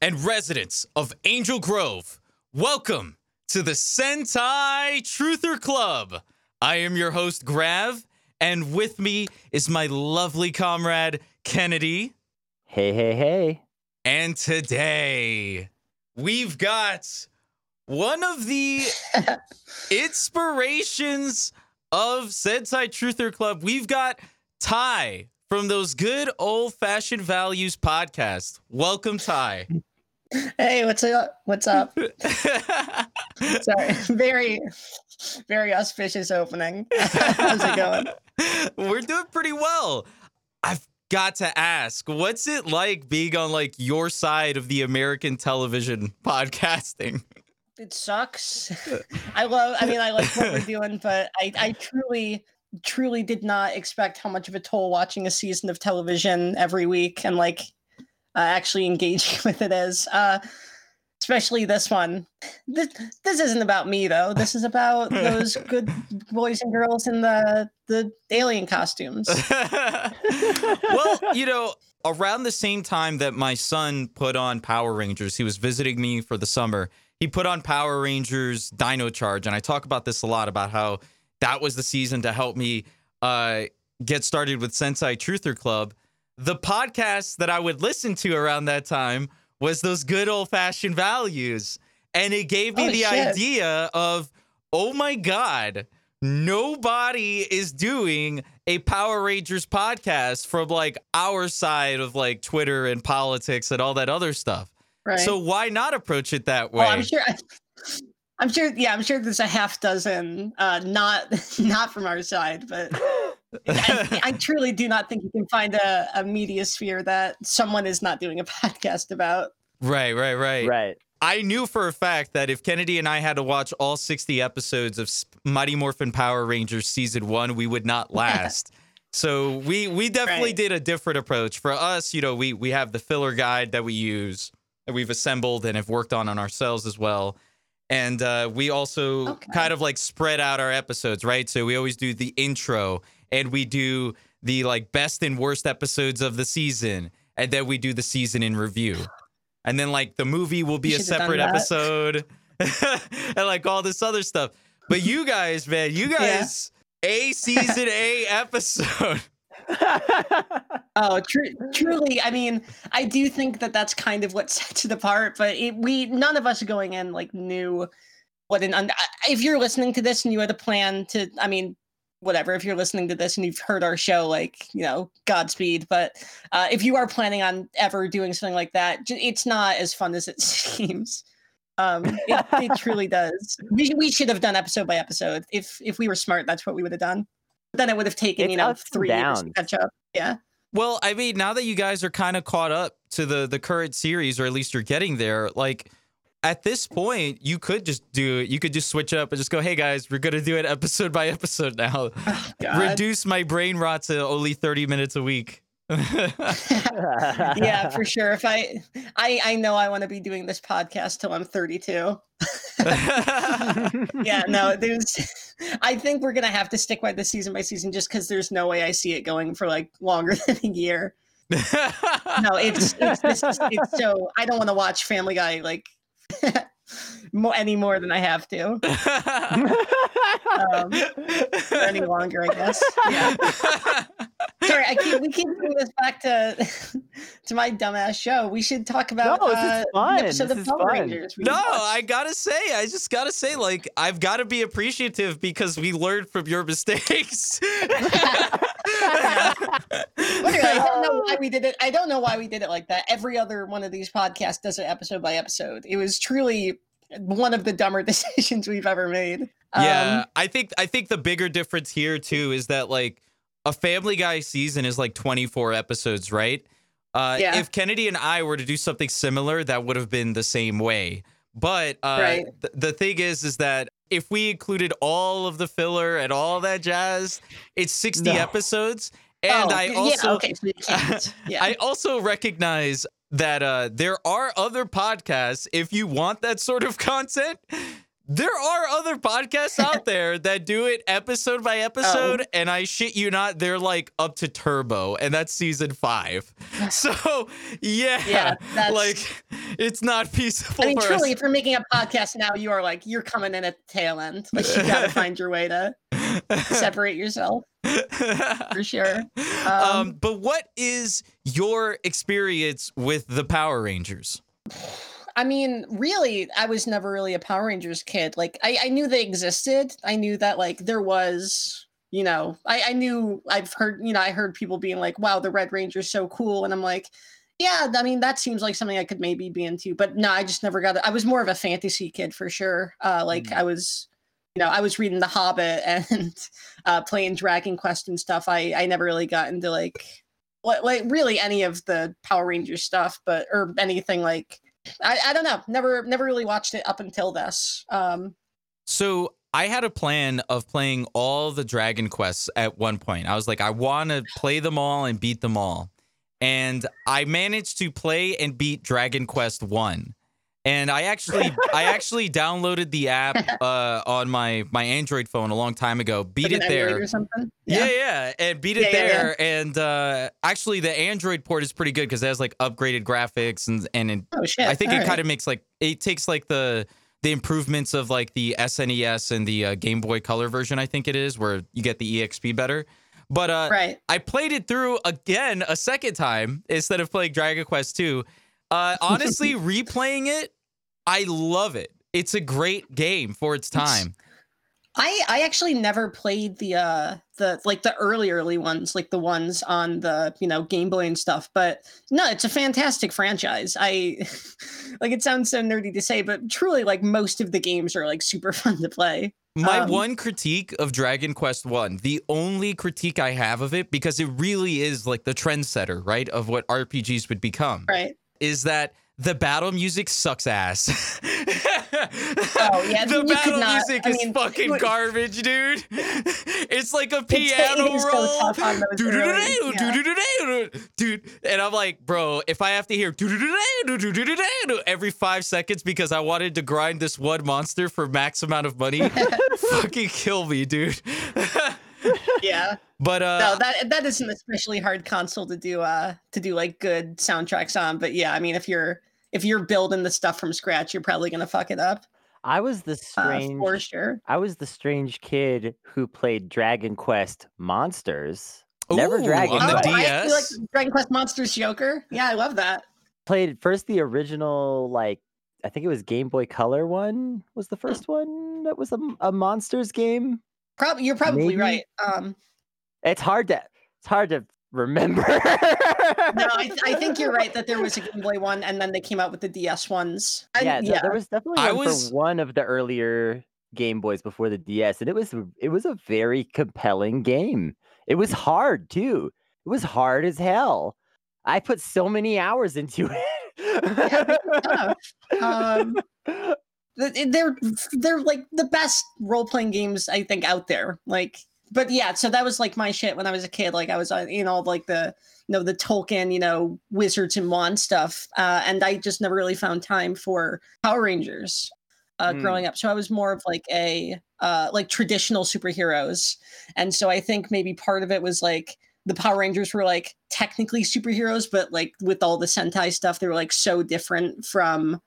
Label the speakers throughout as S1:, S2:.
S1: And residents of Angel Grove, welcome to the Sentai Truther Club. I am your host, Grav, and with me is my lovely comrade, Kennedy.
S2: Hey, hey, hey.
S1: And today, we've got one of the inspirations of Sentai Truther Club. We've got Ty from those good old fashioned values podcast. Welcome, Ty.
S3: Hey, what's up? What's up? Sorry, very, very auspicious opening. How's it going?
S1: We're doing pretty well. I've got to ask, what's it like being on like your side of the American television podcasting?
S3: It sucks. I love. I mean, I like what we're doing, but I, I truly, truly did not expect how much of a toll watching a season of television every week and like uh, actually engaging with it is. Uh, especially this one. This this isn't about me though. This is about those good boys and girls in the the alien costumes.
S1: well, you know, around the same time that my son put on Power Rangers, he was visiting me for the summer. He put on Power Rangers Dino Charge, and I talk about this a lot about how that was the season to help me uh, get started with Sentai Truther Club. The podcast that I would listen to around that time was those good old fashioned values. And it gave me
S3: Oh,
S1: the
S3: shit.
S1: idea of, oh my God, nobody is doing a Power Rangers podcast from like our side of like Twitter and politics and all that other stuff.
S3: Right.
S1: So why not approach it that
S3: Oh,
S1: way?
S3: I'm sure. I'm sure. Yeah, I'm sure there's a half dozen, uh, not not from our side, but I, I truly do not think you can find a, a media sphere that someone is not doing a podcast about.
S1: right, right, right.
S2: Right.
S1: I knew for a fact that if Kennedy and I had to watch all 60 episodes of Mighty Morphin Power Rangers season one, we would not last. so we we definitely
S3: Right.
S1: did a different approach. For us, you know, we we have the filler guide that we use that we've assembled and have worked on on ourselves as well. And uh, we also
S3: Okay.
S1: kind of like spread out our episodes, right? So we always do the intro and we do the like best and worst episodes of the season, and then we do the season in review. And then like the movie will be a
S3: should have done
S1: separate episode and like all this other stuff. But you guys, man, you
S3: Yeah.
S1: guys, a season, a episode.
S3: Oh, tru- truly. I mean, I do think that that's kind of what sets it apart. But it, we none of us going in like knew what an. Un- if you're listening to this and you had a plan to, I mean, whatever. If you're listening to this and you've heard our show, like you know, Godspeed. But uh, if you are planning on ever doing something like that, it's not as fun as it seems. Um, it, it truly does. We we should have done episode by episode. If if we were smart, that's what we would have done. But then it would have taken
S2: It's
S3: you know
S2: ups and
S3: three years to catch up. Yeah.
S1: Well, I mean, now that you guys are kind of caught up to the the current series, or at least you're getting there, like at this point, you could just do it. You could just switch up and just go, "Hey guys, we're gonna do it episode by episode now.
S3: Oh, God.
S1: Reduce my brain rot to only 30 minutes a week."
S3: Yeah, for sure. If I, I, I know I want to be doing this podcast till I'm 32. Yeah, no, there's. I think we're gonna have to stick by the season by season, just because there's no way I see it going for like longer than a year. No, it's it's is, it's so I don't want to watch Family Guy like more any more than I have to um, any longer, I guess. Yeah. Sorry, I keep we keep bringing this back to to my dumbass show. We should talk about
S2: No, this is
S3: uh, the
S2: fun.
S3: episode
S2: This
S3: of
S2: is
S3: Power
S2: fun.
S3: Rangers.
S1: No,
S3: watched.
S1: I gotta say, I just gotta say, like, I've gotta be appreciative because we learned from your mistakes.
S3: Literally, I don't know why we did it. I don't know why we did it like that. Every other one of these podcasts does it episode by episode. It was truly one of the dumber decisions we've ever made.
S1: yeah,
S3: Um,
S1: I think I think the bigger difference here too is that like a Family Guy season is like 24 episodes, right? Uh,
S3: Yeah.
S1: If Kennedy and I were to do something similar, that would have been the same way. But uh,
S3: Right.
S1: th- the thing is, is that if we included all of the filler and all that jazz, it's 60
S2: No.
S1: episodes. And
S3: oh,
S1: I
S3: yeah,
S1: also
S3: okay, so. Yeah.
S1: I also recognize that uh, there are other podcasts. If you want that sort of content, There are other podcasts out there that do it episode by episode,
S3: Oh.
S1: and I shit you not, they're like up to turbo, and that's season five. So yeah,
S3: Yeah, that's-
S1: like it's not peaceful.
S3: I mean,
S1: for us.
S3: truly, if you're making a podcast now, you are like you're coming in at the tail end. Like you got to find your way to separate yourself for sure.
S1: um,
S3: Um,
S1: but what is your experience with the Power Rangers?
S3: I mean, really, I was never really a Power Rangers kid. Like, I, I knew they existed. I knew that like there was, you know, I, I knew I've heard, you know, I heard people being like, "Wow, the Red Ranger's so cool," and I'm like, yeah, I mean, that seems like something I could maybe be into. But no, I just never got it. I was more of a fantasy kid for sure. Uh, like
S1: Mm.
S3: I was. You know, I was reading The Hobbit and uh, playing Dragon Quest and stuff. I I never really got into like like really any of the Power Rangers stuff, but or anything like I, I don't know. Never never really watched it up until this. Um
S1: So I had a plan of playing all the Dragon Quests at one point. I was like, I want to play them all and beat them all. And I managed to play and beat Dragon Quest 1. And I actually I actually downloaded the app uh, on my my Android phone a long time ago. Beat
S3: like
S1: it there.
S3: or something.
S1: Yeah. yeah, and beat it
S3: Yeah, yeah, yeah.
S1: there. And uh, actually, the Android port is pretty good because it has like upgraded graphics and and it
S3: Oh.
S1: I think it
S3: Alright.
S1: kind of makes like it takes like the the improvements of like the SNES and the uh, Game Boy Color version. I think it is where you get the EXP better. But uh,
S3: right.
S1: I played it through again a second time instead of playing Dragon Quest 2. Uh, honestly, replaying it, I love it. It's a great game for its time.
S3: I I actually never played the uh the like the early early ones, like the ones on the you know Game Boy and stuff. But no, it's a fantastic franchise. I like it sounds so nerdy to say, but truly like most of the games are like super fun to play.
S1: My
S3: Um,
S1: one critique of Dragon Quest 1, the only critique I have of it, because it really is like the trendsetter, right, of what RPGs would become.
S3: Right.
S1: is that the battle music sucks ass.
S3: Oh, yeah,
S1: the battle
S3: not-
S1: music
S3: I
S1: is
S3: mean,
S1: fucking
S3: you-
S1: garbage, dude. It's like a piano
S3: is so
S1: roll.
S3: yeah.
S1: Dude, and I'm like, bro, if I have to hear every five seconds because I wanted to grind this one monster for max amount of money, fucking kill me, dude.
S3: Yeah.
S1: but uh,
S3: No, that that is an especially hard console to do uh to do like good soundtracks on. But yeah, I mean if you're if you're building the stuff from scratch, you're probably gonna fuck it up.
S2: I was the
S3: Uh,
S2: strange.
S3: for sure.
S2: I was the strange kid who played Dragon Quest Monsters. Never Dragon
S1: on the
S3: oh,
S2: Quest.
S3: I actually like
S1: DS?
S3: Dragon Quest Monsters Joker. Yeah, I love that.
S2: Played first the original, like I think it was Game Boy Color one was the first one that was a, a monsters game.
S3: Probably you're probably
S2: Maybe.
S3: right. Um,
S2: It's hard to it's hard to remember.
S3: no, I, I think you're right that there was a Game Boy one, and then they came out with the DS ones. And,
S2: yeah, no, there was definitely
S1: I
S2: one
S1: was-
S2: for one of the earlier Game Boys before the DS, and it was it was a very compelling game. It was hard too. It was hard as hell. I put so many hours into it.
S3: tough. um, th- they're they're like the best role playing games I think out there. Like, but yeah, so that was like my shit when I was a kid. Like I was on you know like the you know the Tolkien you know wizards and wands stuff, uh, and I just never really found time for Power Rangers. Uh,
S2: Mm.
S3: growing up, so I was more of like a uh, like traditional superheroes, and so I think maybe part of it was like the Power Rangers were like technically superheroes, but like with all the Sentai stuff, they were like so different from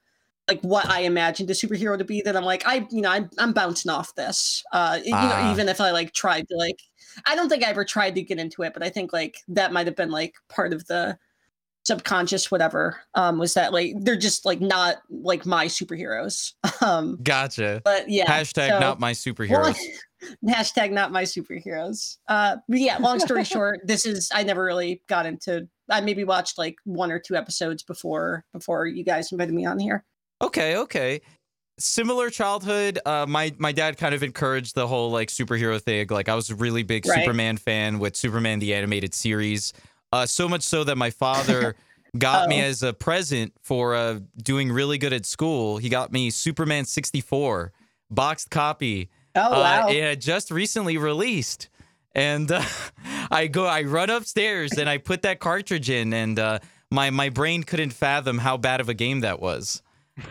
S3: like what I imagined a superhero to be that I'm like, I, you know, I'm, I'm bouncing off this. Uh, you
S1: Ah.
S3: know, even if I like tried to like, I don't think I ever tried to get into it, but I think like that might have been like part of the subconscious whatever um was that like they're just like not like my superheroes um
S1: gotcha.
S3: but yeah
S1: Hashtag
S3: so-
S1: not my superheroes.
S3: well, hashtag not my superheroes. Uh, but yeah, long story short, this is I never really got into. I maybe watched like one or two episodes before before you guys invited me on here.
S1: Okay, okay. Similar childhood. Uh, my my dad kind of encouraged the whole like superhero thing. Like I was a really big
S3: Right.
S1: Superman fan with Superman the animated series. Uh, so much so that my father got me
S3: Oh.
S1: as a present for uh, doing really good at school. He got me Superman sixty four boxed copy.
S3: Oh wow!
S1: Uh, it had just recently released, and uh, I go, I run upstairs and I put that cartridge in, and uh, my my brain couldn't fathom how bad of a game that was.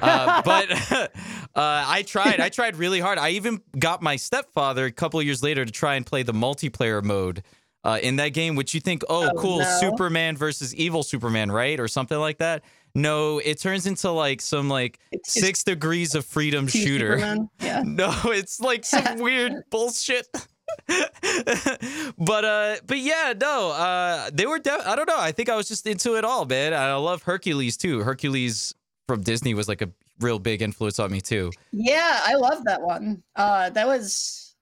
S1: Uh, but uh, I tried. I tried really hard. I even got my stepfather a couple of years later to try and play the multiplayer mode uh, in that game, which you think, oh,
S3: Oh,
S1: cool,
S3: no.
S1: Superman versus evil Superman, right, or something like that. No, it turns into like some like
S3: It's
S1: six degrees of freedom shooter.
S3: Yeah.
S1: No, it's like some weird bullshit. but uh but yeah, no. Uh they were def- I don't know. I think I was just into it all, man. I love Hercules too. Hercules from Disney was like a real big influence on me too.
S3: Yeah, I love that one. Uh, that was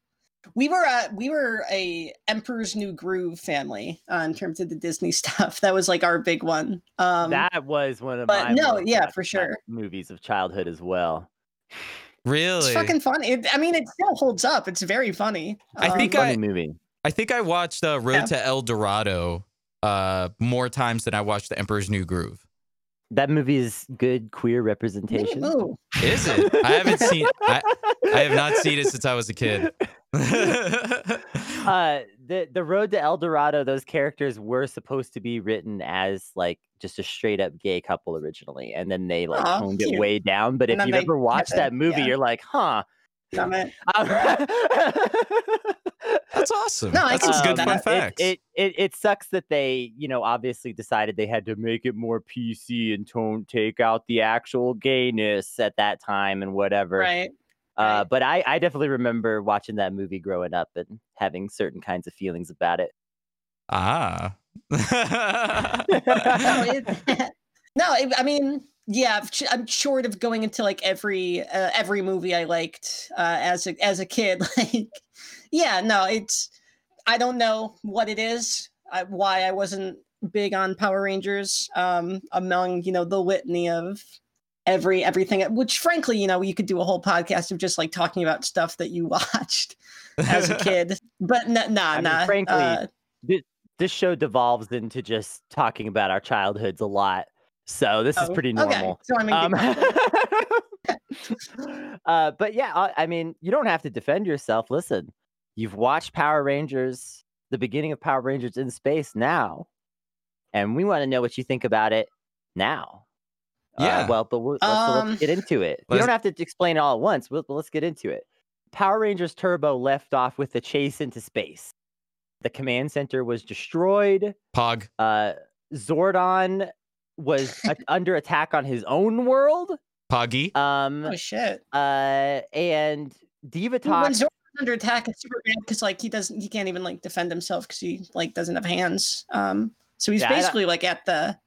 S3: we were a, we were a Emperor's New Groove family uh, in terms of the Disney stuff. That was like our big one. Um,
S2: that was one of
S3: but
S2: my
S3: no, yeah, for sure.
S2: movies of childhood as well.
S1: Really?
S3: it's fucking funny. It, I mean, it still holds up. It's very funny.
S1: I
S3: Um,
S1: think
S2: Funny
S1: I-
S2: movie.
S1: I think I watched uh, Road
S3: Yeah.
S1: to El Dorado uh more times than I watched The Emperor's New Groove.
S2: That movie is good queer representation.
S3: Moo.
S1: Is it? I haven't seen I, I have not seen it since I was a kid.
S2: uh the the road to el dorado those characters were supposed to be written as like just a straight up gay couple originally and then they like
S3: Aw,
S2: toned it way down but
S3: And
S2: if you've
S3: they
S2: ever watched
S3: it,
S2: that movie
S3: yeah.
S2: you're like huh Um,
S1: That's awesome.
S3: No, I
S1: That's
S3: can
S1: a good
S3: that.
S1: fun
S2: it-
S1: fact.
S2: It, it it sucks that they, you know, obviously decided they had to make it more PC and tone take out the actual gayness at that time and whatever.
S3: Right.
S2: Uh,
S3: right.
S2: but I, I definitely remember watching that movie growing up and having certain kinds of feelings about it.
S1: ah.
S3: no, it, no it, I mean, yeah, I'm short of going into like every uh, every movie I liked uh, as a as a kid. Like, yeah, no, it's I don't know what it is, I, why I wasn't big on Power Rangers. Um, among you know the litany of every everything, which frankly, you know, you could do a whole podcast of just like talking about stuff that you watched as a kid. But nah, nah,
S2: mean, frankly,
S3: uh,
S2: This show devolves into just talking about our childhoods a lot. So this is
S3: oh,
S2: pretty
S3: okay,
S2: normal.
S3: So I mean,
S2: Um, uh, but yeah, I, I mean, you don't have to defend yourself. Listen, you've watched Power Rangers, the beginning of Power Rangers in space now, and we want to know what you think about it now. Uh,
S1: Yeah.
S2: well, but we'll, let's, so
S3: Um,
S2: let's get into it. You
S1: let's-
S2: don't have to explain it all at once. We'll, let's get into it. Power Rangers Turbo left off with the chase into space. The command center was destroyed
S1: Pog.
S2: uh Zordon was a- under attack on his own world.
S1: Poggy.
S2: Um
S3: oh shit.
S2: uh and
S3: Well, when
S2: Divatox
S3: under attack, it's super bad because like he doesn't, he can't even like defend himself because he like doesn't have hands. Um, so he's
S2: Yeah,
S3: basically like at the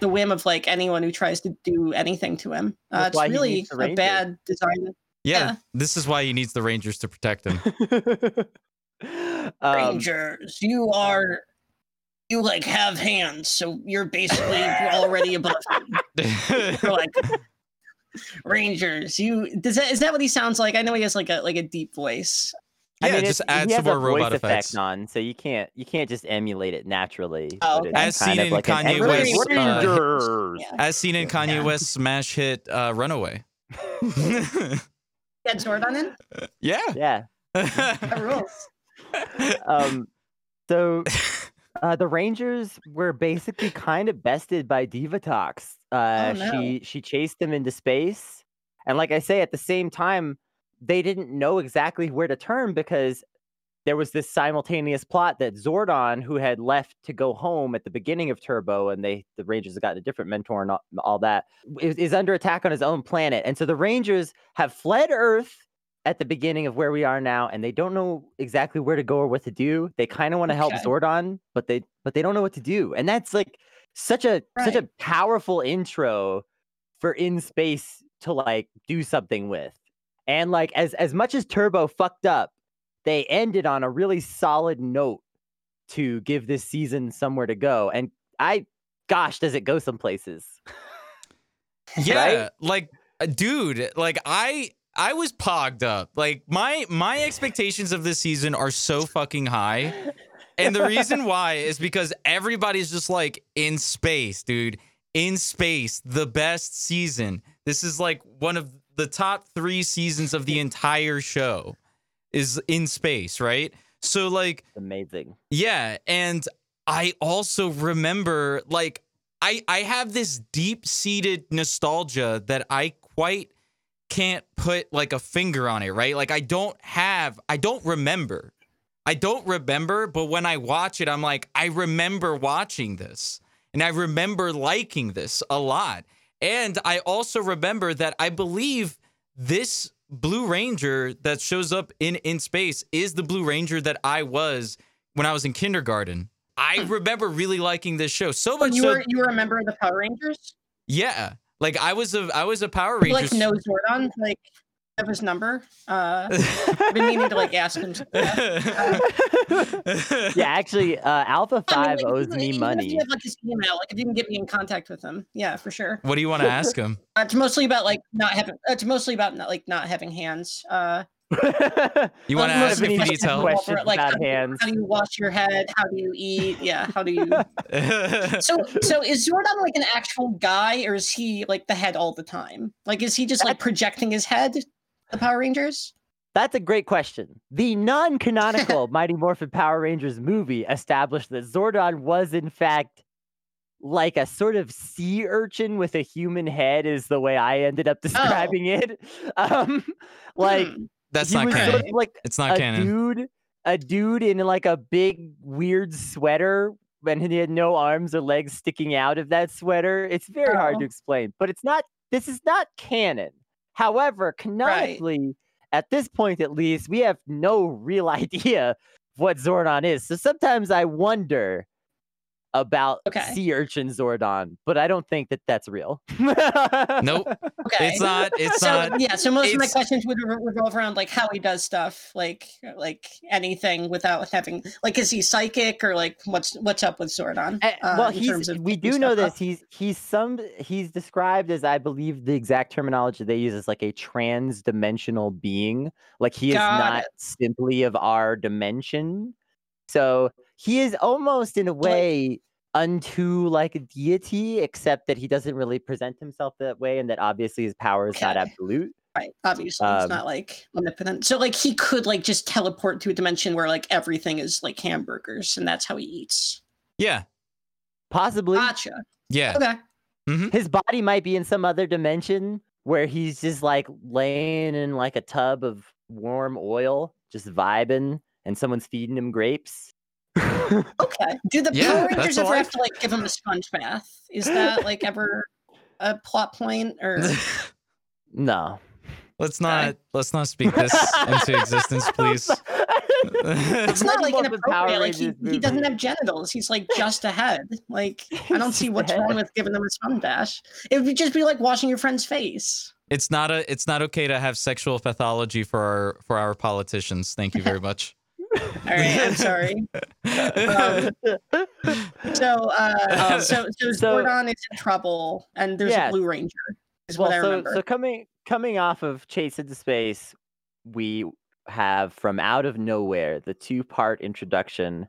S3: the whim of like anyone who tries to do anything to him. Uh,
S2: That's
S3: it's really a bad design.
S1: Yeah,
S3: yeah.
S1: This is why he needs the Rangers to protect him.
S2: um,
S3: Rangers, you are you like have hands, so you're basically already above. him. You're like Rangers, you does that is that what he sounds like? I know he has like a like a deep voice.
S2: I
S1: yeah,
S2: mean,
S1: just
S2: it's-
S1: add some
S2: has a
S1: more robot
S2: voice
S1: effects.
S2: effect on, so you can't you can't just emulate it naturally.
S3: Oh,
S2: but
S3: okay.
S1: As seen in
S2: like
S1: Kanye
S3: West, uh, Yeah.
S1: As seen in Kanye
S3: Yeah.
S1: West's smash hit uh, Runaway.
S3: Had Zordon in?
S1: yeah.
S2: yeah.
S3: That rules.
S2: um so uh the rangers were basically kind of bested by divatox uh
S3: Oh, no.
S2: she she chased them into space. And like i say at the same time they didn't know exactly where to turn because there was this simultaneous plot that zordon who had left to go home at the beginning of turbo and they the rangers have gotten a different mentor and all, all that is, is under attack on his own planet. And so the rangers have fled earth at the beginning of where we are now and they don't know exactly where to go or what to do they kind of want to help
S3: Okay.
S2: zordon but they but they don't know what to do and that's like such a such a powerful intro for in space to like do something with and like as as much as turbo fucked up they ended on a really solid note to give this season somewhere to go and i gosh does it go some places?
S1: Yeah, like uh, dude, like I I was pogged up. Like my my expectations of this season are so fucking high. And the reason why is because everybody's just like in space, dude. In space, the best season. This is like one of the top 3 seasons of the entire show is in space, right? So like
S2: amazing
S1: yeah, and I also remember like I I have this deep-seated nostalgia that I quite can't put like a finger on it, right? Like I don't have I don't remember. I don't remember, but when I watch it, I'm like, I remember watching this. And I remember liking this a lot. And I also remember that I believe this Blue Ranger that shows up in in space is the Blue Ranger that I was when I was in kindergarten. I hmm. remember really liking this show so much
S3: you
S1: so
S3: were you were a member of the Power Rangers?
S1: yeah. Like I was a I was a Power
S3: You
S1: Ranger.
S3: like no Zordon? Like have his number? Uh I've been meaning to like ask him.
S2: yeah, actually, uh, Alpha
S3: I mean,
S2: Five
S3: like,
S2: owes
S3: even-
S2: me
S3: even If
S2: money.
S3: you have like his email, like if you can get me in contact with him, yeah, for sure.
S1: What do you want to ask him?
S3: Uh, it's mostly about like not having. uh, It's mostly about not like not having hands. Uh,
S1: You want to
S3: Well,
S1: ask
S2: if
S1: if
S2: any
S1: he needs help?
S2: questions
S3: Like,
S2: about
S3: how do you-
S2: hands.
S3: how do you wash your head? How do you eat? Yeah, how do you? so so is Zordon like an actual guy, or is he like the head all the time? Like, is he just like projecting his head? The Power Rangers.
S2: That's a great question. The non-canonical Mighty Morphin Power Rangers movie established that Zordon was in fact like a sort of sea urchin with a human head is the way I ended up describing it. Um like
S3: Hmm.
S1: That's
S2: he
S1: not
S2: was
S1: canon.
S2: sort of like
S1: It's not
S2: a
S1: canon.
S2: dude a dude in like a big weird sweater and he had no arms or legs sticking out of that sweater. It's very hard
S3: Oh.
S2: to uh-huh. explain, but it's not this is not canon. However, canonically, at this point at least, we have no real idea what Zordon is. So sometimes I wonder about
S3: Okay.
S2: sea urchin Zordon, but I don't think that that's real.
S1: Nope.
S3: Okay.
S1: It's not. It's
S3: so
S1: not.
S3: yeah, so most of my questions would revolve around like how he does stuff, like like anything without having like is he psychic or like what's what's up with Zordon?
S2: Eh,
S3: uh,
S2: well,
S3: in
S2: he's
S3: terms of
S2: we do know this.
S3: up?
S2: He's he's some he's described as I believe the exact terminology they use is like a trans-dimensional being. Like he is
S3: Got
S2: not
S3: it.
S2: simply of our dimension. So he is almost in a way unto like a deity, except that he doesn't really present himself that way, and that obviously his power is not absolute.
S3: Right. Obviously,
S2: Um,
S3: it's not like omnipotent. So like he could like just teleport to a dimension where like everything is like hamburgers and that's how he eats.
S1: Yeah.
S2: Possibly,
S3: Gotcha.
S1: Yeah.
S3: Okay.
S2: his body might be in some other dimension where he's just like laying in like a tub of warm oil, just vibing, and someone's feeding him grapes.
S3: Okay. Do the
S1: Yeah,
S3: Power Rangers ever
S1: I-
S3: have to like give him a sponge bath? Is that like ever a plot point or
S2: no.
S1: let's not. Let's not speak this into existence, please.
S3: it's not like
S2: Mighty Morphin Power
S3: inappropriate. Like he, he doesn't have genitals. He's like just a head. Like I don't see what's wrong with giving them a sponge bath. It would just be like washing your friend's face.
S1: It's not a. It's not okay to have sexual pathology for our for our politicians. Thank you very much.
S3: All right, I'm sorry. Um, So, uh,
S2: Um,
S3: so, so
S2: so-
S3: Zordon is in trouble, and there's
S2: Yeah.
S3: a Blue Ranger. Is
S2: well,
S3: what I
S2: so
S3: remember.
S2: so coming coming off of Chase into Space, we have from out of nowhere the two part introduction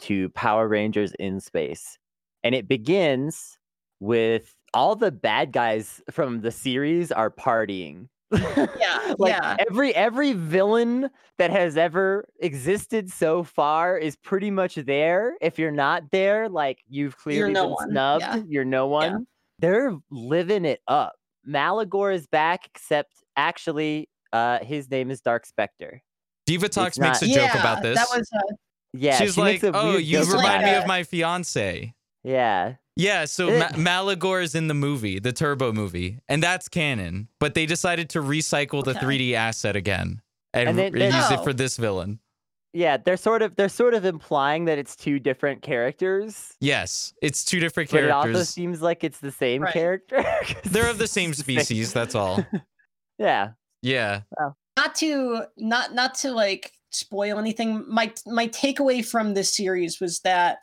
S2: to Power Rangers in Space, and it begins with all the bad guys from the series are partying.
S3: Yeah,
S2: like
S3: yeah.
S2: every every villain that has ever existed so far is pretty much there. If you're not there, like you've clearly
S3: no
S2: been
S3: one,
S2: snubbed.
S3: yeah.
S2: You're no one. They're living it up. Maligore is back, except actually, uh, his name is Dark Spectre.
S1: Divatox
S2: It's
S1: makes a joke
S3: yeah,
S1: about this.
S3: That was uh,
S2: Yeah,
S1: She's
S2: she
S1: like,
S2: a
S1: "Oh, you
S3: It's
S2: joke
S3: like
S1: remind me
S2: it.
S1: of my fiance."
S2: Yeah,
S1: Yeah, so
S2: It-
S1: Ma- Maligore is in the movie, the Turbo movie, and that's canon. But they decided to recycle the
S3: Okay.
S1: 3D asset again and,
S2: And then-
S1: re-
S2: then-
S1: use it
S3: Oh.
S1: for this villain.
S2: yeah. They're sort of they're sort of implying that it's two different characters,
S1: Yes, it's two different characters.
S2: but it also seems like it's the same
S3: Right.
S2: character. 'cause
S1: They're of the same
S2: the same-
S1: species. That's all.
S2: Yeah,
S1: Yeah. Oh.
S3: not to not not to like spoil anything. My my takeaway from this series was that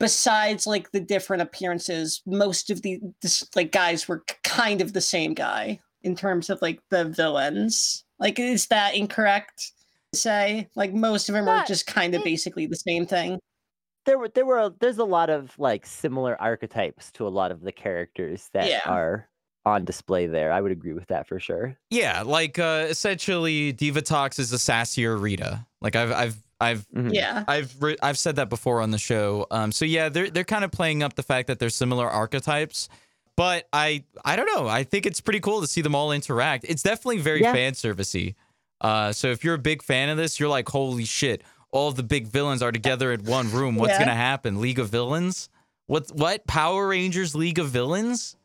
S3: besides like the different appearances, most of the this, like guys were kind of the same guy in terms of like the villains. Like, is that incorrect to say? Like, most of them are just kind of
S2: it-
S3: basically the same thing.
S2: there were there were there's a lot of like similar archetypes to a lot of the characters that
S3: Yeah.
S2: are on display there. I would agree with that for sure.
S1: Yeah, like uh essentially Divatox is a sassier Rita. Like I've I've I've
S2: Mhm.
S3: Yeah.
S1: I've re- I've said that before on the show. Um, so yeah, they're they're kind of playing up the fact that they're similar archetypes, but I I don't know. I think it's pretty cool to see them all interact. It's definitely very
S2: Yeah.
S1: fan servicey. Uh, so if you're a big fan of this, you're like, holy shit! All the big villains are together in one room. What's
S3: Yeah.
S1: gonna happen? League of Villains? What? What? Power Rangers League of Villains?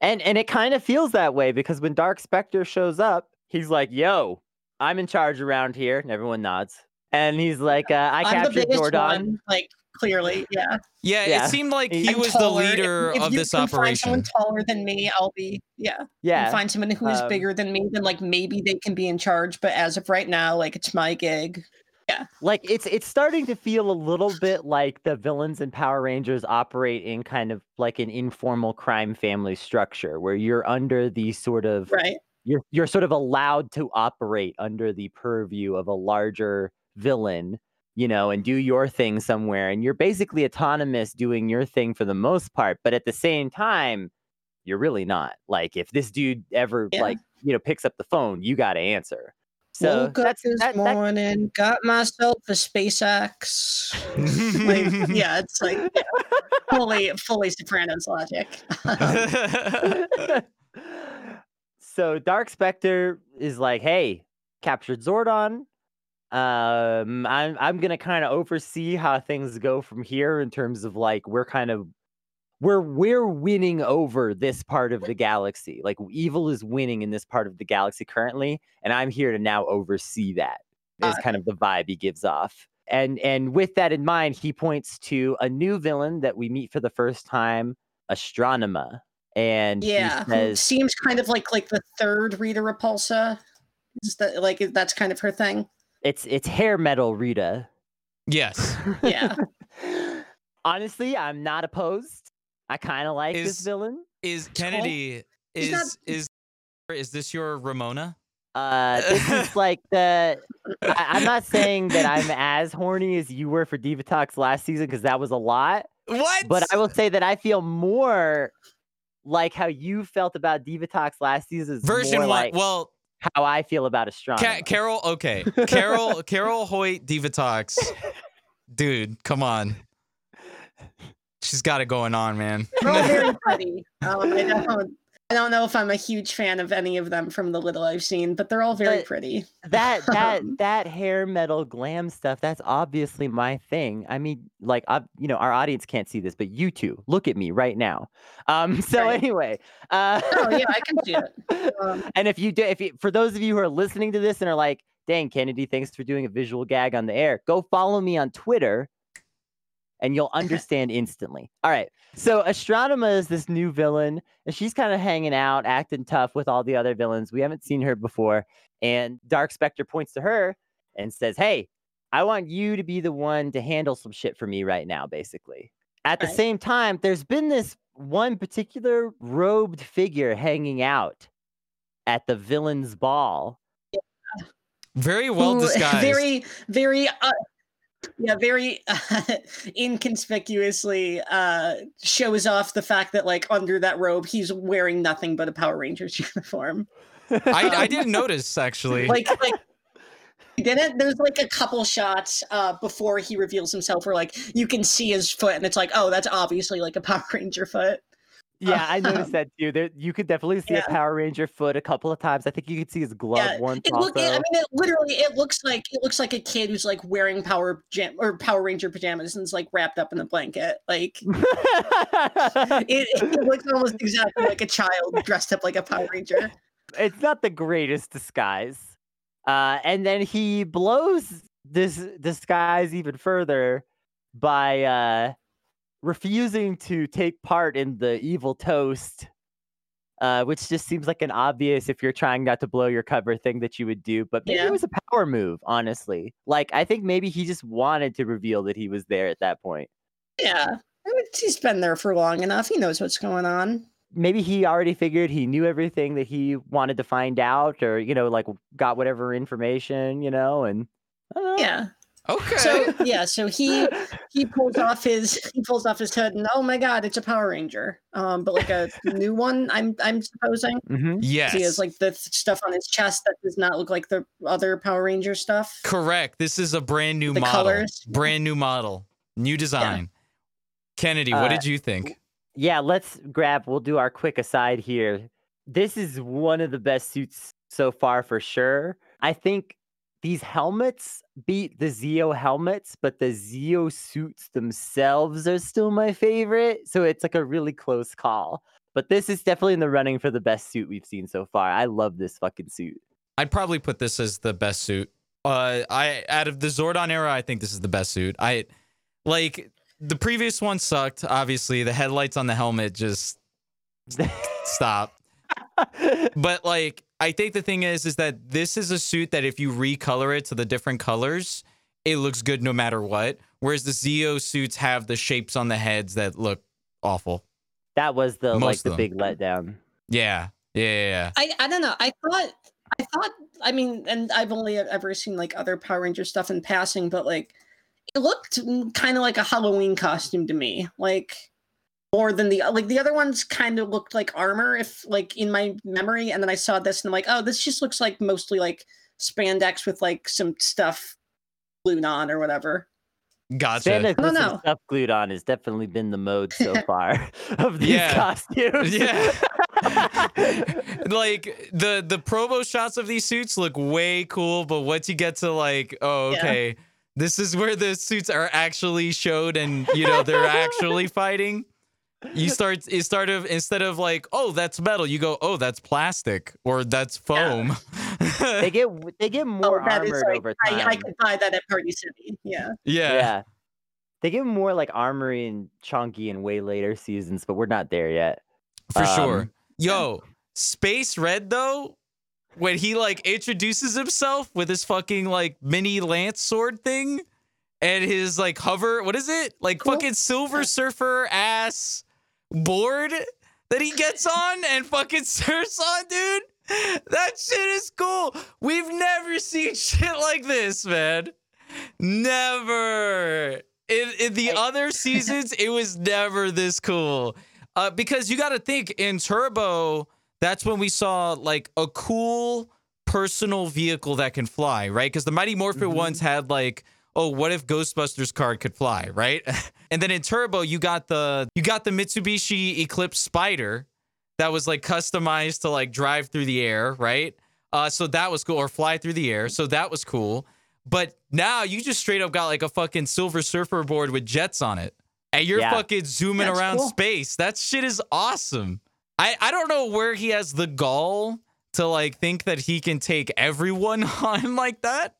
S2: And and it kind of feels that way because when Dark Spectre shows up, he's like, "Yo, I'm in charge around here," and everyone nods. And he's like, uh, "I
S3: I'm
S2: captured
S3: biggest
S2: Zordon."
S3: one, like clearly, yeah.
S1: Yeah,
S2: Yeah.
S1: it seemed like he
S2: I'm
S1: was the
S3: taller. If-
S1: leader
S3: if,
S1: of
S3: you
S1: this
S3: can Find someone taller than me, I'll be yeah.
S2: Yeah,
S3: find someone who is
S2: um,
S3: bigger than me, then like maybe they can be in charge. But as of right now, like it's my gig. Yeah.
S2: Like it's it's starting to feel a little bit like the villains and Power Rangers operate in kind of like an informal crime family structure where you're under the sort of
S3: Right.
S2: you're you're sort of allowed to operate under the purview of a larger villain you know and do your thing somewhere and you're basically autonomous doing your thing for the most part but at the same time you're really not like if this dude ever
S3: Yeah.
S2: like you know picks up the phone you got to answer so
S3: Woke up
S2: that's
S3: this
S2: that, that,
S3: morning, got myself a SpaceX. like, yeah, it's like yeah, fully, fully Sopranos logic.
S2: so Dark Spectre is like, "Hey, captured Zordon. Um, I'm I'm gonna kind of oversee how things go from here in terms of like we're kind of we're we're winning over this part of the galaxy. Like evil is winning in this part of the galaxy currently, and I'm here to now oversee that. Is kind of the vibe he gives off. And and with that in mind, he points to a new villain that we meet for the first time, Astronema. And
S3: yeah,
S2: says,
S3: seems kind of like like the third Rita Repulsa. Is that like that's kind of her thing?
S2: It's it's hair metal, Rita.
S1: yes.
S3: Yeah.
S2: Honestly, I'm not opposed. I kind of like this villain.
S1: Is Kennedy
S3: He's
S1: is
S3: not-
S1: is is this your Ramona?
S2: Uh, this is like the. I, I'm not saying that I'm as horny as you were for Divatox last season because that was a lot.
S1: What?
S2: But I will say that I feel more like how you felt about Divatox last season.
S1: Version
S2: more
S1: one.
S2: like
S1: well,
S2: how I feel about Astronema.
S1: Ca- Carol. Okay, Carol. Carol Hoyt Divatox. Dude, come on. She's got it going on, man.
S3: They're all very pretty. Um, I don't, I don't know if I'm a huge fan of any of them from the little I've seen, but they're all very
S2: But-
S3: pretty.
S2: that that
S3: Um,
S2: that hair metal glam stuff that's obviously my thing i mean like i you know our audience can't see this but you two look at me right now um so
S3: Right.
S2: anyway uh
S3: Oh yeah, I can see it. Um,
S2: and if you do if you, for those of you who are listening to this and are like dang kennedy thanks for doing a visual gag on the air go follow me on twitter and you'll understand instantly. All right so astronema is this new villain and she's kind of hanging out acting tough with all the other villains. We haven't seen her before and dark spectre points to her and says hey i want you to be the one to handle some shit for me right now basically. At the
S3: Right.
S2: same time there's been this one particular robed figure hanging out at the villain's ball.
S1: Very well
S3: who
S1: disguised.
S3: Very, very, uh, yeah, very uh, inconspicuously uh, shows off the fact that, like, under that robe, he's wearing nothing but a Power Rangers uniform.
S1: I, I didn't notice actually.
S3: Like, like. Didn't. There's like a couple shots uh, before he reveals himself where like you can see his foot and it's like, oh, that's obviously like a Power Ranger foot.
S2: Yeah, I
S3: Um,
S2: noticed that too. There, you could definitely see
S3: yeah.
S2: a Power Ranger foot a couple of times. I think you could see his glove
S3: Yeah,
S2: once
S3: It look, I mean, it literally, it looks like it looks like a kid who's like wearing Power Jam or Power Ranger pajamas and is like wrapped up in a blanket. Like it, it looks almost exactly like a child dressed up like a Power Ranger.
S2: it's not the greatest disguise. Uh, and then he blows this disguise even further by uh, refusing to take part in the evil toast, uh, which just seems like an obvious if you're trying not to blow your cover thing that you would do. But maybe
S3: Yeah.
S2: it was a power move, honestly. Like I think maybe he just wanted to reveal that he was there at that point.
S3: Yeah, I mean, he's been there for long enough. He knows what's going on.
S2: maybe he already figured he knew everything that he wanted to find out or you know like got whatever information you know and I don't know.
S3: Yeah.
S1: Okay.
S3: So yeah, so he he pulls off his he pulls off his hood and oh my god, it's a Power Ranger. Um, but like a new one. I'm I'm supposing.
S2: Mhm.
S1: yes.
S3: He has like the stuff on his chest that does not look like the other Power Ranger stuff.
S1: Correct. This is a brand new
S3: The
S1: model.
S3: colors.
S1: Brand new model. New design. Kennedy, what
S2: Uh,
S1: did you think?
S2: yeah, let's grab. We'll do our quick aside here. This is one of the best suits so far for sure. I think these helmets beat the Zeo helmets, but the Zeo suits themselves are still my favorite. So it's like a really close call. But this is definitely in the running for the best suit we've seen so far. I love this fucking suit.
S1: I'd probably put this as the best suit. Uh, I out of the Zordon era, I think this is the best suit. I like the previous one sucked. Obviously, the headlights on the helmet just stop. But like, I think the thing is, is that this is a suit that if you recolor it to the different colors, it looks good no matter what. Whereas the Zeo suits have the shapes on the heads that look awful.
S2: that was the like the
S1: of
S2: big letdown.
S1: Yeah, yeah, yeah. yeah.
S3: I I don't know. I thought I thought I mean, and I've only ever seen like other Power Ranger stuff in passing, but like it looked mm, kind of like a Halloween costume to me. Like more than the like the other ones kind of looked like armor if like in my memory and then I saw this and I'm like, "Oh, this just looks like mostly like spandex with like some stuff glued on or whatever."
S1: Gotcha.
S2: Spandex with some stuff glued on has definitely been the mode so far of these
S1: Yeah.
S2: costumes.
S1: Yeah. like the the promo shots of these suits look way cool, but once you get to like, oh,
S3: Yeah.
S1: okay, this is where the suits are actually showed and you know they're actually fighting. You start you start of instead of like, oh, that's metal, you go, oh, that's plastic or that's foam.
S2: they get they get more
S3: oh,
S2: armored
S3: like
S2: over time.
S3: I, I could buy that at Party City. Yeah.
S1: yeah.
S2: yeah. They get more like armory and chunky in way later seasons, but we're not there yet.
S1: For
S2: Um,
S1: sure. Yo, Space Red though, when he like introduces himself with his fucking like mini lance sword thing and his like hover, what is it? Like
S3: Cool.
S1: fucking Silver Surfer ass board that he gets on and fucking surfs on, dude. That shit is cool. We've never seen shit like this, man. Never. In, in the other seasons, it was never this cool. Uh, because you got to think in Turbo, that's when we saw like a cool personal vehicle that can fly, right? Because the Mighty Morphin
S2: Mhm.
S1: ones had like, oh, what if Ghostbusters card could fly, right? and then in Turbo, you got the you got the Mitsubishi Eclipse Spyder that was like customized to like drive through the air, right? Uh, so that was cool, or fly through the air. So that was cool. But now you just straight up got like a fucking Silver Surfer board with jets on it. And you're
S2: Yeah.
S1: fucking zooming
S3: That's
S1: around
S3: cool.
S1: space. That shit is awesome. I, I don't know where he has the gall to like think that he can take everyone on like that.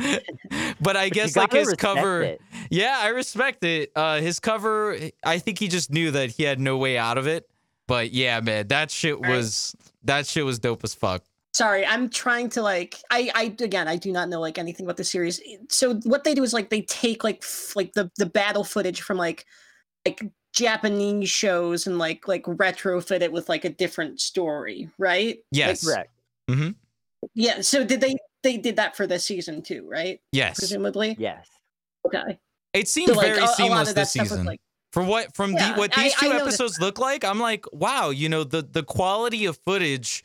S1: but I
S2: You
S1: guess like his cover.
S2: it.
S1: Yeah, I respect it. Uh, his cover, I think he just knew that he had no way out of it. But yeah, man, that shit
S3: Right.
S1: was that shit was dope as fuck.
S3: Sorry, I'm trying to like I I again I do not know like anything about the series. So what they do is like they take like f- like the the battle footage from like like Japanese shows and like like retrofit it with like a different story, right?
S1: Yes.
S2: Correct.
S3: Yeah. So did they they did that for this season too, right?
S1: Yes.
S3: Presumably.
S2: Yes.
S3: Okay.
S1: It seemed
S3: So like
S1: very
S3: a, a
S1: seamless
S3: of that
S1: this
S3: stuff was
S1: season.
S3: like
S1: From what from
S3: Yeah,
S1: the what these
S3: I
S1: two
S3: noticed
S1: episodes look like, I'm like, wow, you know, the the quality of footage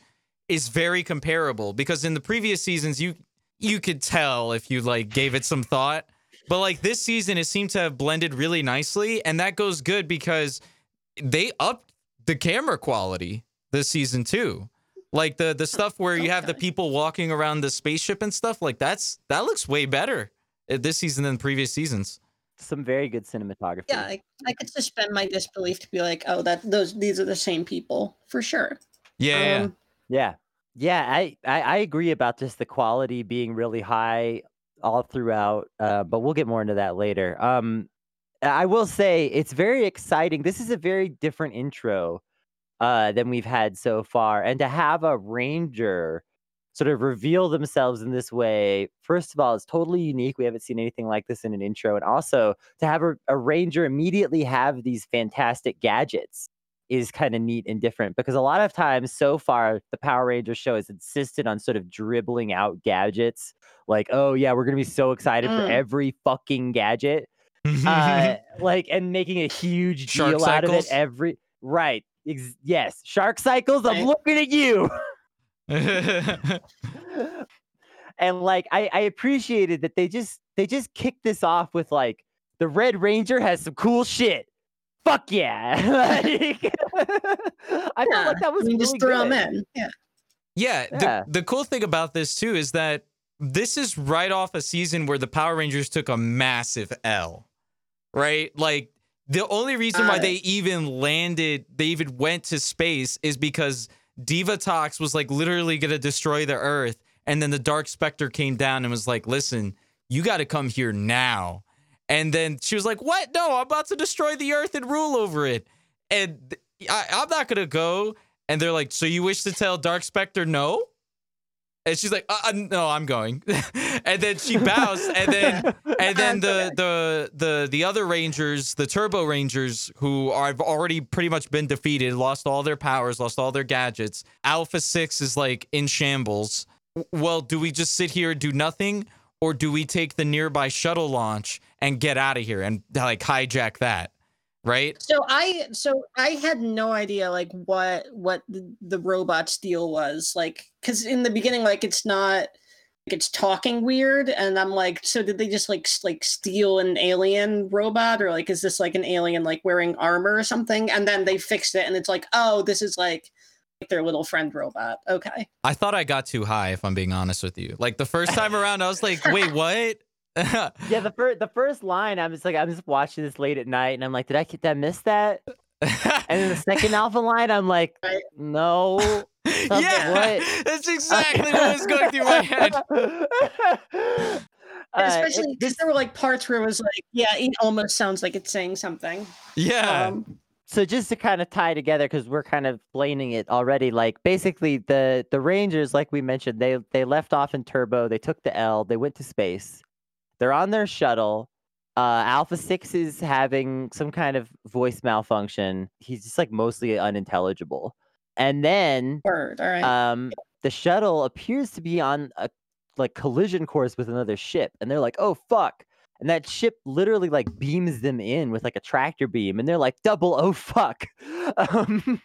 S1: is very comparable because in the previous seasons you you could tell if you like gave it some thought. But like this season it seemed to have blended really nicely and that goes good because they upped the camera quality this season too. Like the the stuff where you have the people walking around the spaceship and stuff like that's that looks way better uh, this season than previous seasons.
S2: Some very good cinematography.
S3: yeah, I, I could suspend my disbelief to be like, oh, that those these are the same people for sure.
S1: Yeah, yeah, yeah.
S3: Um,
S2: Yeah. Yeah, I, I, I agree about just the quality being really high all throughout, uh, but we'll get more into that later. Um, I will say it's very exciting. This is a very different intro uh, than we've had so far. And to have a ranger sort of reveal themselves in this way, first of all, it's totally unique. We haven't seen anything like this in an intro. And also to have a, a ranger immediately have these fantastic gadgets is kind of neat and different because a lot of times so far the Power Ranger show has insisted on sort of dribbling out gadgets like oh yeah we're going to be so excited for
S3: Mm.
S2: every fucking gadget uh like and making a huge
S1: Shark
S2: deal out of it every right ex- yes shark cycles i'm looking at you and like I, I appreciated that they just they just kicked this off with like the red ranger has some cool shit fuck yeah! like, I felt like that was
S3: I mean,
S2: really
S3: just throw
S2: good.
S3: them in. Yeah.
S1: Yeah,
S2: Yeah.
S1: The, the cool thing about this too is that this is right off a season where the Power Rangers took a massive L, right? Like the only reason why they even landed, they even went to space is because Divatox was like literally gonna destroy the Earth, and then the Dark Spectre came down and was like, "Listen, you got to come here now." And then she was like, "What? No, I'm about to destroy the Earth and rule over it." And I, I'm not gonna go. And they're like, "So you wish to tell Dark Spectre no?" And she's like, uh, uh, "No, I'm going." and then she bows, and then and then the the the the other Rangers, the Turbo Rangers, who are, have already pretty much been defeated, lost all their powers, lost all their gadgets. Alpha Six is like in shambles. Well, do we just sit here and do nothing, or do we take the nearby shuttle launch and get out of here and like hijack that? Right?
S3: So I so I had no idea like what what the, the robot's deal was like because in the beginning like it's not like it's talking weird and I'm like so did they just like like steal an alien robot or like is this like an alien like wearing armor or something and then they fixed it and it's like oh this is like their little friend robot okay
S1: I thought I got too high, if I'm being honest with you. Like the first time around, I was like, "Wait, what?"
S2: Yeah, the first the first line, I'm just like, I'm just watching this late at night, and I'm like, did I did I miss that? And then the second alpha line, I'm like, no.
S1: yeah,
S2: what?
S1: that's exactly what was going through my head.
S2: Uh,
S3: especially because there were like parts where it was like yeah it almost sounds like it's saying something
S1: Yeah,
S3: um
S2: so just to kind of tie together because we're kind of blaming it already like basically the the rangers like we mentioned they they left off in turbo they took the l they went to space they're on their shuttle. Uh alpha 6 is having some kind of voice malfunction. He's just like mostly unintelligible. And then
S3: word all right.
S2: um the shuttle appears to be on a like collision course with another ship. And they're like oh fuck. And that ship literally like beams them in with like a tractor beam. And they're like double oh fuck. Um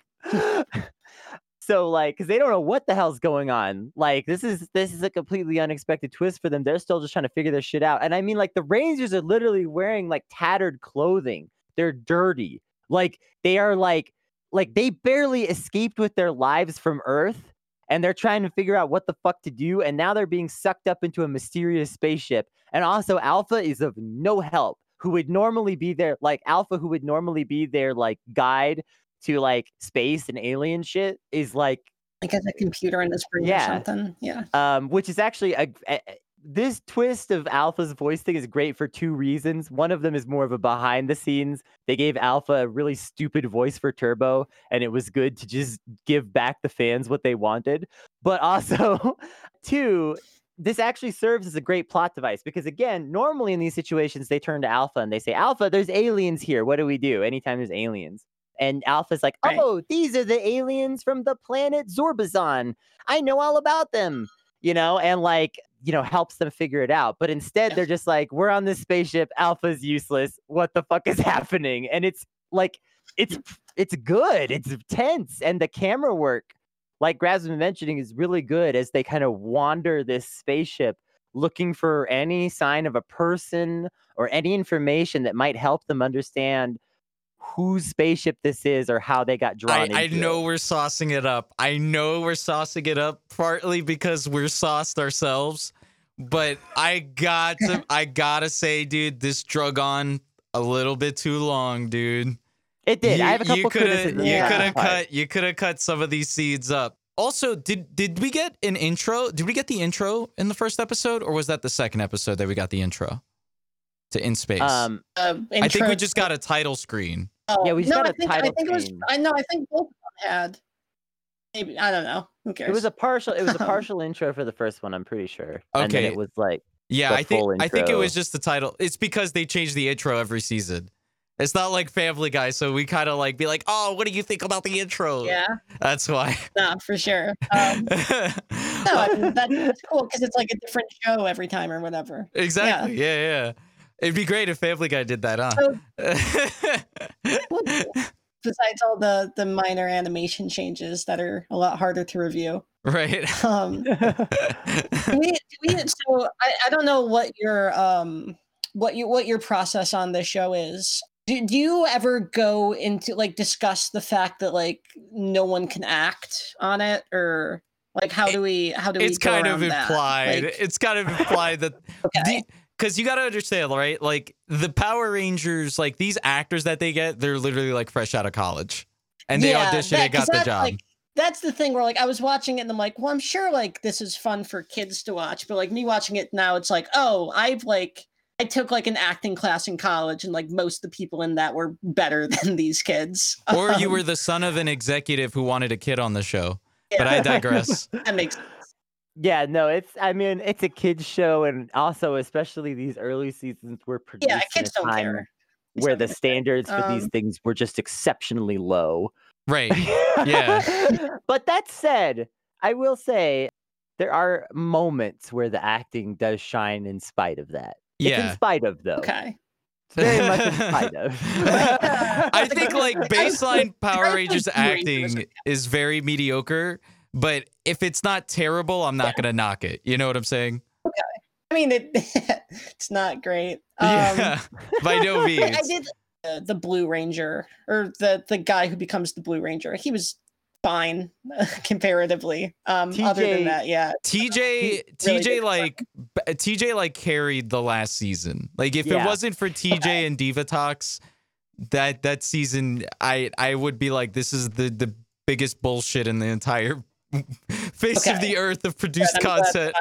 S2: so like because they don't know what the hell's going on like this is this is a completely unexpected twist for them they're still just trying to figure their shit out and i mean like the rangers are literally wearing like tattered clothing they're dirty like they are like like they barely escaped with their lives from earth and they're trying to figure out what the fuck to do and now they're being sucked up into a mysterious spaceship and also alpha is of no help who would normally be there like alpha who would normally be their like guide to like space and alien shit is like
S3: like as a computer in his brain
S2: Yeah.
S3: or something yeah
S2: um, which is actually a, a- a- this twist of Alpha's voice thing is great for two reasons. One of them is more of a behind the scenes. They gave Alpha a really stupid voice for Turbo, and it was good to just give back the fans what they wanted. But also, two, this actually serves as a great plot device because again, normally in these situations they turn to Alpha and they say, "Alpha, there's aliens here. What do we do?" Anytime there's aliens. And Alpha's like,
S3: Right.
S2: "Oh, these are the aliens from the planet Zorbazon. I know all about them." you know, and like, you know, helps them figure it out. But instead, they're just like, we're on this spaceship, Alpha's useless. What the fuck is happening? And it's like, it's it's good, it's tense, and the camera work, like Grav's been mentioning, is really good as they kind of wander this spaceship looking for any sign of a person or any information that might help them understand whose spaceship this is or how they got drawn
S1: I, I know
S2: it.
S1: we're saucing it up. I know we're saucing it up partly because we're sauced ourselves, but I got to I gotta say, dude, this drug on a little bit too long, dude.
S2: It did. I have a couple
S1: you coulda-
S2: criticisms.
S1: You
S3: Yeah.
S1: could have
S2: But-
S1: cut. You could have cut some of these seeds up. Also, did did we get an intro? Did we get the intro in the first episode, or was that the second episode that we got the intro to in space?
S2: Um,
S3: uh,
S1: I think we just got a title screen.
S3: Oh,
S2: Yeah, we just
S3: no,
S2: got
S3: I
S2: a
S3: think, I think it was.
S2: screen.
S3: I know. I think both of them had. Maybe I don't know. Who cares?
S2: it was a partial. It was a partial intro for the first one. I'm pretty sure. And then
S1: Okay.
S2: it was like
S1: Yeah,
S2: the
S1: I think
S2: full
S1: I think it was just the title. It's because they change the intro every season. It's not like Family Guy, so we kind of like be like, "Oh, what do you think about the intro?"
S3: yeah,
S1: that's why.
S3: no, for sure. Um, no, I mean, that, that's cool because it's like a different show every time or whatever.
S1: exactly. Yeah. yeah, It'd be great if Family Guy did that, huh?
S3: Besides all the the minor animation changes that are a lot harder to review.
S1: right.
S3: Um, we, we, so I, I don't know what your um what you what your process on the show is. Do, do you ever go into like discuss the fact that like no one can act on it or like how do we how do we
S1: it's kind of implied.
S3: Like,
S1: it's kind of implied that
S3: okay.
S1: Because you got to understand, right? Like the Power Rangers, like these actors that they get, they're literally like fresh out of college, and they
S3: Yeah,
S1: audition
S3: that-
S1: and got the job.
S3: like, that's the thing where like I was watching it and I'm like, well, I'm sure like this is fun for kids to watch, but like me watching it now, it's like, oh, I've like I took like an acting class in college, and like most of the people in that were better than these kids.
S1: or you
S3: Um,
S1: were the son of an executive who wanted a kid on the show. But I digress.
S3: that makes
S2: Yeah, no, it's I mean it's a kids show, and also especially these early seasons were produced
S3: yeah,
S2: in
S3: kids
S2: a
S3: don't
S2: time
S3: care.
S2: where the standards for these
S3: Um,
S2: things were just exceptionally low.
S1: right. Yeah.
S2: but that said, I will say there are moments where the acting does shine in spite of that. It's in
S1: Yeah.
S2: spite of though.
S3: Okay.
S2: It's very much in spite of.
S1: I think like baseline Power
S3: I
S1: Rangers
S3: think Blue Rangers
S1: acting is very mediocre, but if it's not terrible, I'm not gonna knock it. You know what I'm saying? Okay.
S3: I mean, it it's not great. Um,
S1: yeah, by no means.
S3: I did uh, the Blue Ranger or the the guy who becomes the Blue Ranger. He was fine comparatively. Um, other than that, yeah.
S1: TJ,
S3: really
S1: TJ
S3: did
S1: like b- TJ like carried the last season. Like if
S2: Yeah.
S1: it wasn't for TJ and Divatox, that that season, I I would be like, this is the the biggest bullshit in the entire face of the earth of produced
S3: I'm glad
S1: content.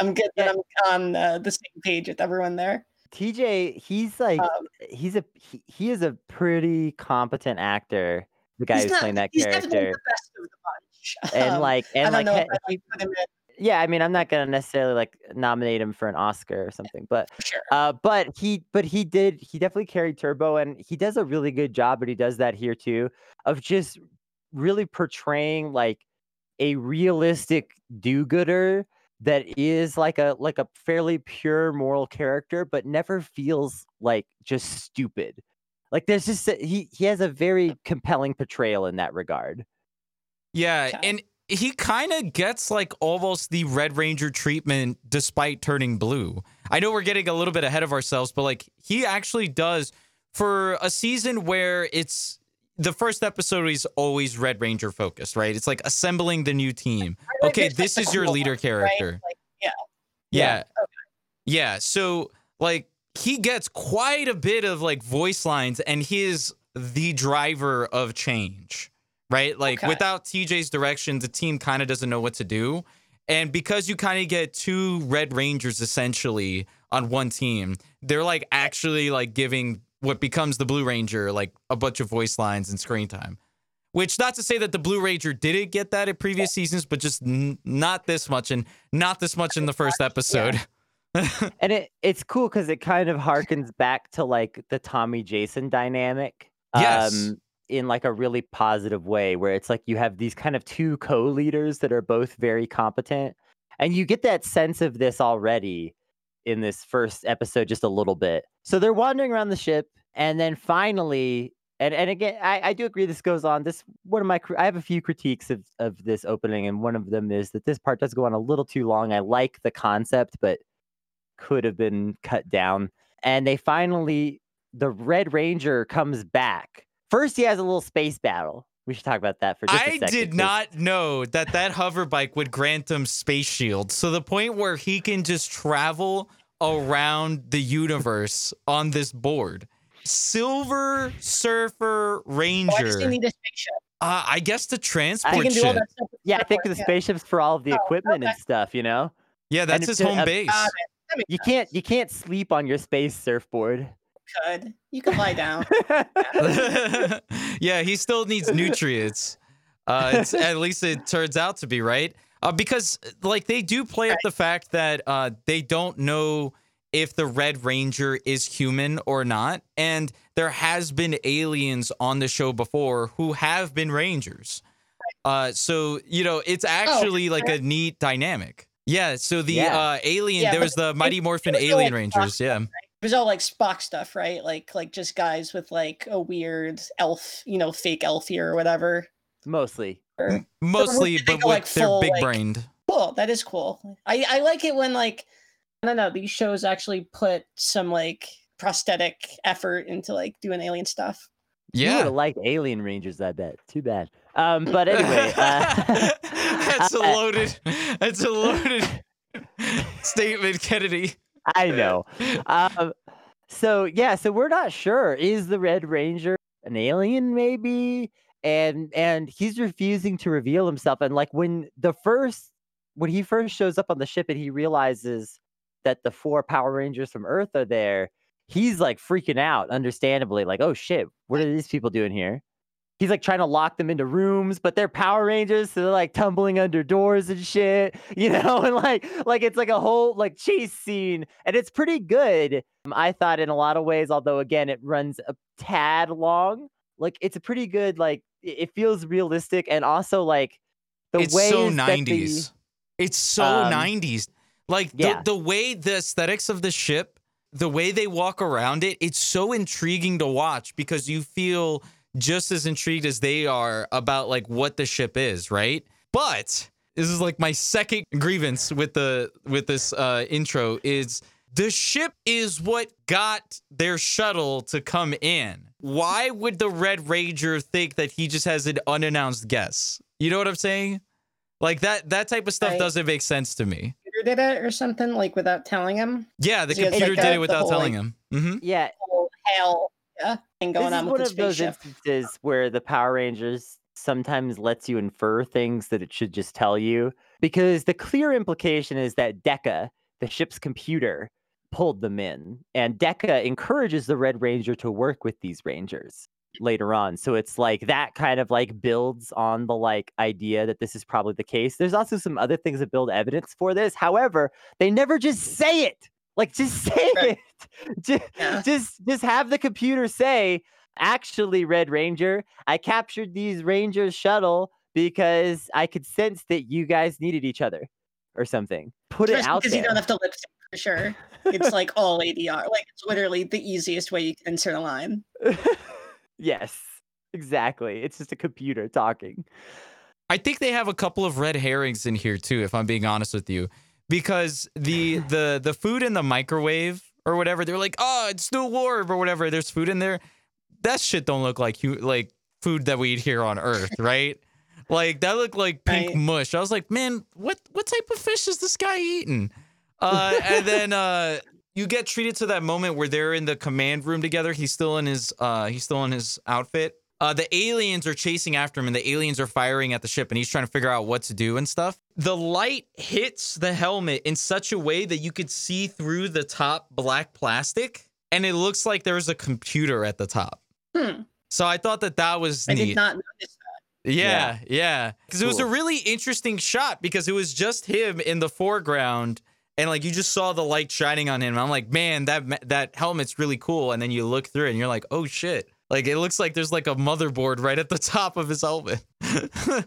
S3: I'm good that I'm on uh, the same page with everyone there.
S2: TJ, he's like
S3: Um,
S2: he's a he, he is a pretty competent actor. The guy who's
S3: not-
S2: playing that
S3: he's
S2: character,
S3: the best of the bunch.
S2: and
S3: Um,
S2: like and like
S3: know
S2: he-
S3: like put him in
S2: yeah, I mean, I'm not gonna necessarily like nominate him for an Oscar or something, but
S3: sure.
S2: uh, but he but he did he definitely carried Turbo, and he does a really good job, but he does that here too, of just really portraying like a realistic do-gooder that is like a like a fairly pure moral character, but never feels like just stupid. Like there's just a, he he has a very compelling portrayal in that regard.
S1: Yeah, and he kind of gets like almost the Red Ranger treatment despite turning blue. I know we're getting a little bit ahead of ourselves, but like he actually does for a season where it's the first episode is always Red Ranger focused, right? It's like assembling the new team. Okay, this is your leader
S3: one, right?
S1: character.
S3: Like, yeah.
S1: Yeah. Yeah. So like he gets quite a bit of like voice lines and he is the driver of change. Right? Like
S3: Okay.
S1: without TJ's direction, the team kind of doesn't know what to do. And because you kind of get two Red Rangers essentially on one team, they're like actually like giving what becomes the Blue Ranger like a bunch of voice lines and screen time. Which not to say that the Blue Ranger didn't get that in previous seasons, but just n- not this much and not this much in the first episode.
S2: and it it's cool because it kind of harkens back to like the Tommy Jason dynamic.
S1: Yes.
S2: Um, in like a really positive way, where it's like you have these kind of two co-leaders that are both very competent, and you get that sense of this already in this first episode just a little bit. So they're wandering around the ship, and then finally, and and again, I, I do agree this goes on. This one of my I have a few critiques of of this opening, and one of them is that this part does go on a little too long. I like the concept, but could have been cut down. And they finally, the Red Ranger comes back. First, he has a little space battle. We should talk about that for just a
S1: I
S2: second.
S1: did
S2: 'cause-
S1: not know that that hover bike would grant him space shield. So the point where he can just travel around the universe on this board. Silver Surfer
S3: Why does he
S1: Ranger.
S3: need a spaceship?
S1: Uh, I guess the
S3: He
S1: transport
S3: can do all that stuff.
S2: Yeah, I think the spaceship's for all of the
S3: Oh,
S2: equipment and stuff. You know,
S1: Yeah, that's
S2: it's
S1: his home
S2: a-
S1: base.
S3: Got it. That makes
S2: you can't you can't sleep on your space surfboard.
S3: good. You can lie down.
S1: yeah, he still needs nutrients. Uh, it's, at least it turns out to be right. Uh, because like they do play up the fact that uh, they don't know if the Red Ranger is human or not, and there has been aliens on the show before who have been Rangers. Uh, so you know it's actually like a neat dynamic. Yeah. So the
S2: Yeah.
S1: uh, alien,
S3: Yeah,
S1: there was the Mighty Morphin
S3: it was all,
S1: Alien
S3: like,
S1: Rangers. Yeah.
S3: It was all like Spock stuff, right? Like like just guys with like a weird elf, you know, fake elf ear or whatever.
S2: Mostly.
S3: Or-
S1: Mostly,
S3: they
S1: but with
S3: like,
S1: they're
S3: full,
S1: big
S3: like-
S1: brained.
S3: Cool. That is cool. I I like it when like I don't know these shows actually put some like prosthetic effort into like doing alien stuff.
S2: You would
S1: Yeah.
S2: have liked Alien Rangers, I bet. Too bad. Um, but anyway, uh,
S1: that's a loaded. That's a loaded statement, Kennedy.
S2: I know. Um, so yeah, so we're not sure. Is the Red Ranger an alien, maybe? And and he's refusing to reveal himself. And like when the first when he first shows up on the ship and he realizes that the four Power Rangers from Earth are there, he's like freaking out, understandably, like, oh shit, what are these people doing here? He's like trying to lock them into rooms, but they're Power Rangers, so they're like tumbling under doors and shit, you know, and like like it's like a whole like chase scene, and it's pretty good. Um, I thought in a lot of ways, although again it runs a tad long, like it's a pretty good like it feels realistic and also like the way
S1: it's
S2: ways
S1: so
S2: that the-
S1: 90s. It's so
S2: Um,
S1: 90s. Like
S2: yeah.
S1: the, the way the aesthetics of the ship, the way they walk around it, it's so intriguing to watch because you feel just as intrigued as they are about like what the ship is, right? But this is like my second grievance with the with this uh intro is the ship is what got their shuttle to come in. Why would the Red Ranger think that he just has an unannounced guest? You know what I'm saying? Like that that type of stuff
S3: Right.
S1: doesn't make sense to me.
S3: Computer did it or something like without telling him.
S1: Yeah, the computer
S3: like,
S1: did
S3: a-
S1: it without
S3: whole,
S1: telling
S3: like-
S1: him. hmm
S2: yeah,
S3: hell yeah, thing going
S2: this
S3: on
S2: is
S3: with
S2: one
S3: the
S2: of those
S3: spaceship.
S2: instances where the Power Rangers sometimes lets you infer things that it should just tell you because the clear implication is that Deca, the ship's computer, pulled them in, and Deca encourages the Red Ranger to work with these Rangers later on. So it's like that kind of like builds on the like idea that this is probably the case. There's also some other things that build evidence for this. However, they never just say it. Like just say
S3: Right.
S2: it. Just,
S3: Yeah.
S2: just just have the computer say actually red ranger i captured these rangers shuttle because i could sense that you guys needed each other or something put it
S3: Just
S2: out
S3: because
S2: there
S3: you don't have to lip for sure. It's like all ADR. Like it's literally the easiest way you can insert a line.
S2: yes exactly it's just a computer talking
S1: I think they have a couple of red herrings in here too, if I'm being honest with you, because the the the food in the microwave or whatever, they're like, oh, it's still warm or whatever. There's food in there. That shit don't look like hu- like food that we eat here on Earth, right? Like that looked like pink
S3: Right.
S1: mush. I was like, man, what what type of fish is this guy eating? Uh, and then uh, you get treated to that moment where they're in the command room together. He's still in his uh, he's still in his outfit. Uh, the aliens are chasing after him, and the aliens are firing at the ship, and he's trying to figure out what to do and stuff. The light hits the helmet in such a way that you could see through the top black plastic, and it looks like there's a computer at the top.
S3: Hmm.
S1: So I thought that that was
S3: I
S1: neat.
S3: did not notice that.
S1: Yeah, yeah. Because it was a really interesting shot because it was just him in the foreground and like you just saw the light shining on him. I'm like, man, that that helmet's really cool. And then you look through it and you're like, oh shit. Like it looks like there's like a motherboard right at the top of his helmet.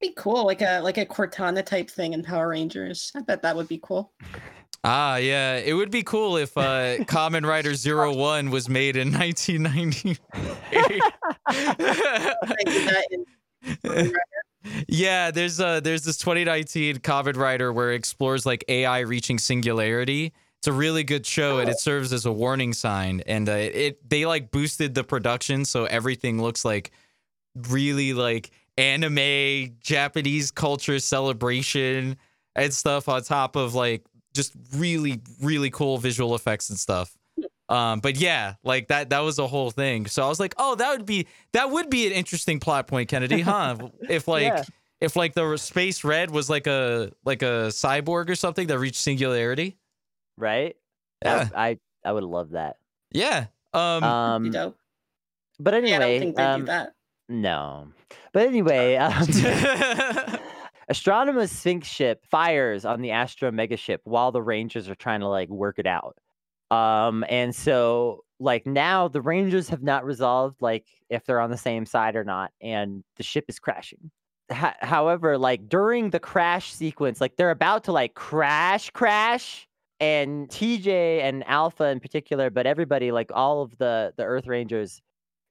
S3: Be cool, like a like a Cortana type thing in Power Rangers. I bet that would be cool.
S1: ah, yeah. It would be cool if uh Kamen Rider Zero One was made in 1990. Yeah, there's uh there's this 2019 Kamen Rider where it explores like AI reaching singularity. It's a really good show and it serves as a warning sign. And uh, it they like boosted the production so everything looks like really like anime Japanese culture celebration and stuff on top of like just really really cool visual effects and stuff. Um, but yeah, like that that was a whole thing. So I was like, oh, that would be that would be an interesting plot point, Kennedy, huh? if like
S2: Yeah.
S1: if like the space red was like a like a cyborg or something that reached singularity.
S2: right
S1: Yeah.
S2: That- i i would love that
S1: Yeah. Um,
S3: be
S2: um
S3: dope.
S2: but
S3: Yeah, I don't think they
S2: um,
S3: do that.
S2: no but anyway um, Astronema's Sphinx ship fires on the Astro megaship while the Rangers are trying to like work it out. Um, and so like now the Rangers have not resolved like if they're on the same side or not, and the ship is crashing. Ha- however, like during the crash sequence, like they're about to like crash, crash, and TJ and Alpha in particular, but everybody, like all of the the Earth Rangers,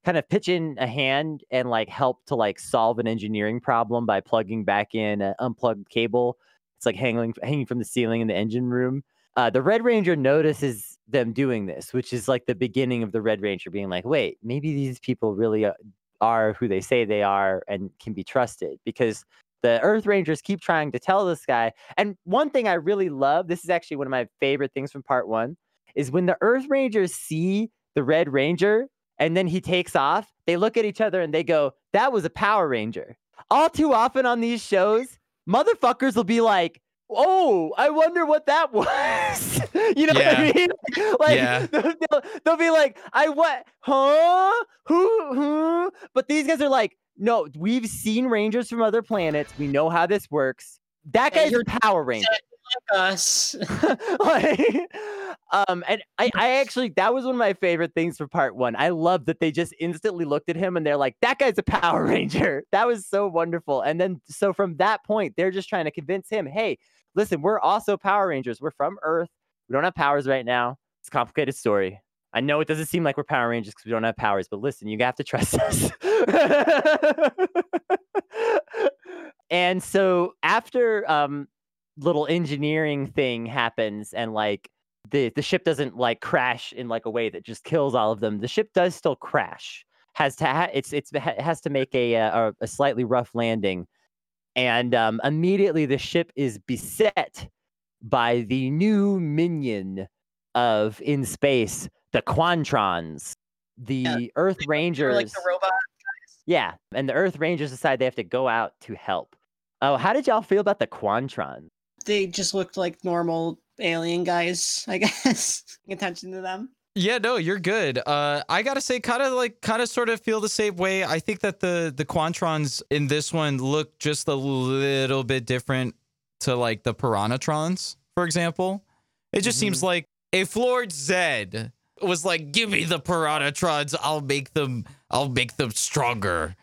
S2: kind of pitch in a hand and like help to like solve an engineering problem by plugging back in an unplugged cable. It's like hanging hanging from the ceiling in the engine room. Uh, the Red Ranger notices them doing this, which is like the beginning of the Red Ranger being like, wait, maybe these people really uh, are who they say they are and can be trusted because the Earth Rangers keep trying to tell this guy. And one thing I really love, this is actually one of my favorite things from part one, is when the Earth Rangers see the Red Ranger and then he takes off, they look at each other and they go, That was a Power Ranger. All too often on these shows, motherfuckers will be like, Oh, I wonder what that was. you know what I mean? Like
S1: Yeah.
S2: they'll, they'll, be like, I what? Huh? Who? Who? But these guys are like, no, we've seen Rangers from other planets. We know how this works. That guy's a Power Ranger.
S3: Us.
S2: like, um, and I, I actually that was one of my favorite things for part one. I love that they just instantly looked at him and they're like, "That guy's a Power Ranger." That was so wonderful. And then so from that point, they're just trying to convince him, "Hey, listen, we're also Power Rangers. We're from Earth. We don't have powers right now. It's a complicated story." I know it doesn't seem like we're Power Rangers because we don't have powers, but listen, you have to trust us. and so after um little engineering thing happens and like the the ship doesn't like crash in like a way that just kills all of them. The ship does still crash. Has to ha- it's it's it has to make a uh, a, a slightly rough landing, and um, immediately the ship is beset by the new minion of in space, the Quantrons. The Earth Rangers,
S3: like the robot.
S2: yeah, and the Earth Rangers decide they have to go out to help. Oh, how did y'all feel about the Quantrons?
S3: They just looked like normal alien guys, I guess. Attention to them.
S1: Yeah, no, you're good. Uh, I gotta say, kind of like, kind of, sort of feel the same way. I think that the the Quantrons in this one look just a little bit different to like the Piranhatrons, for example. It just seems like if Lord Zed was like, "Give me the Piranhatrons, I'll make them, I'll make them stronger,"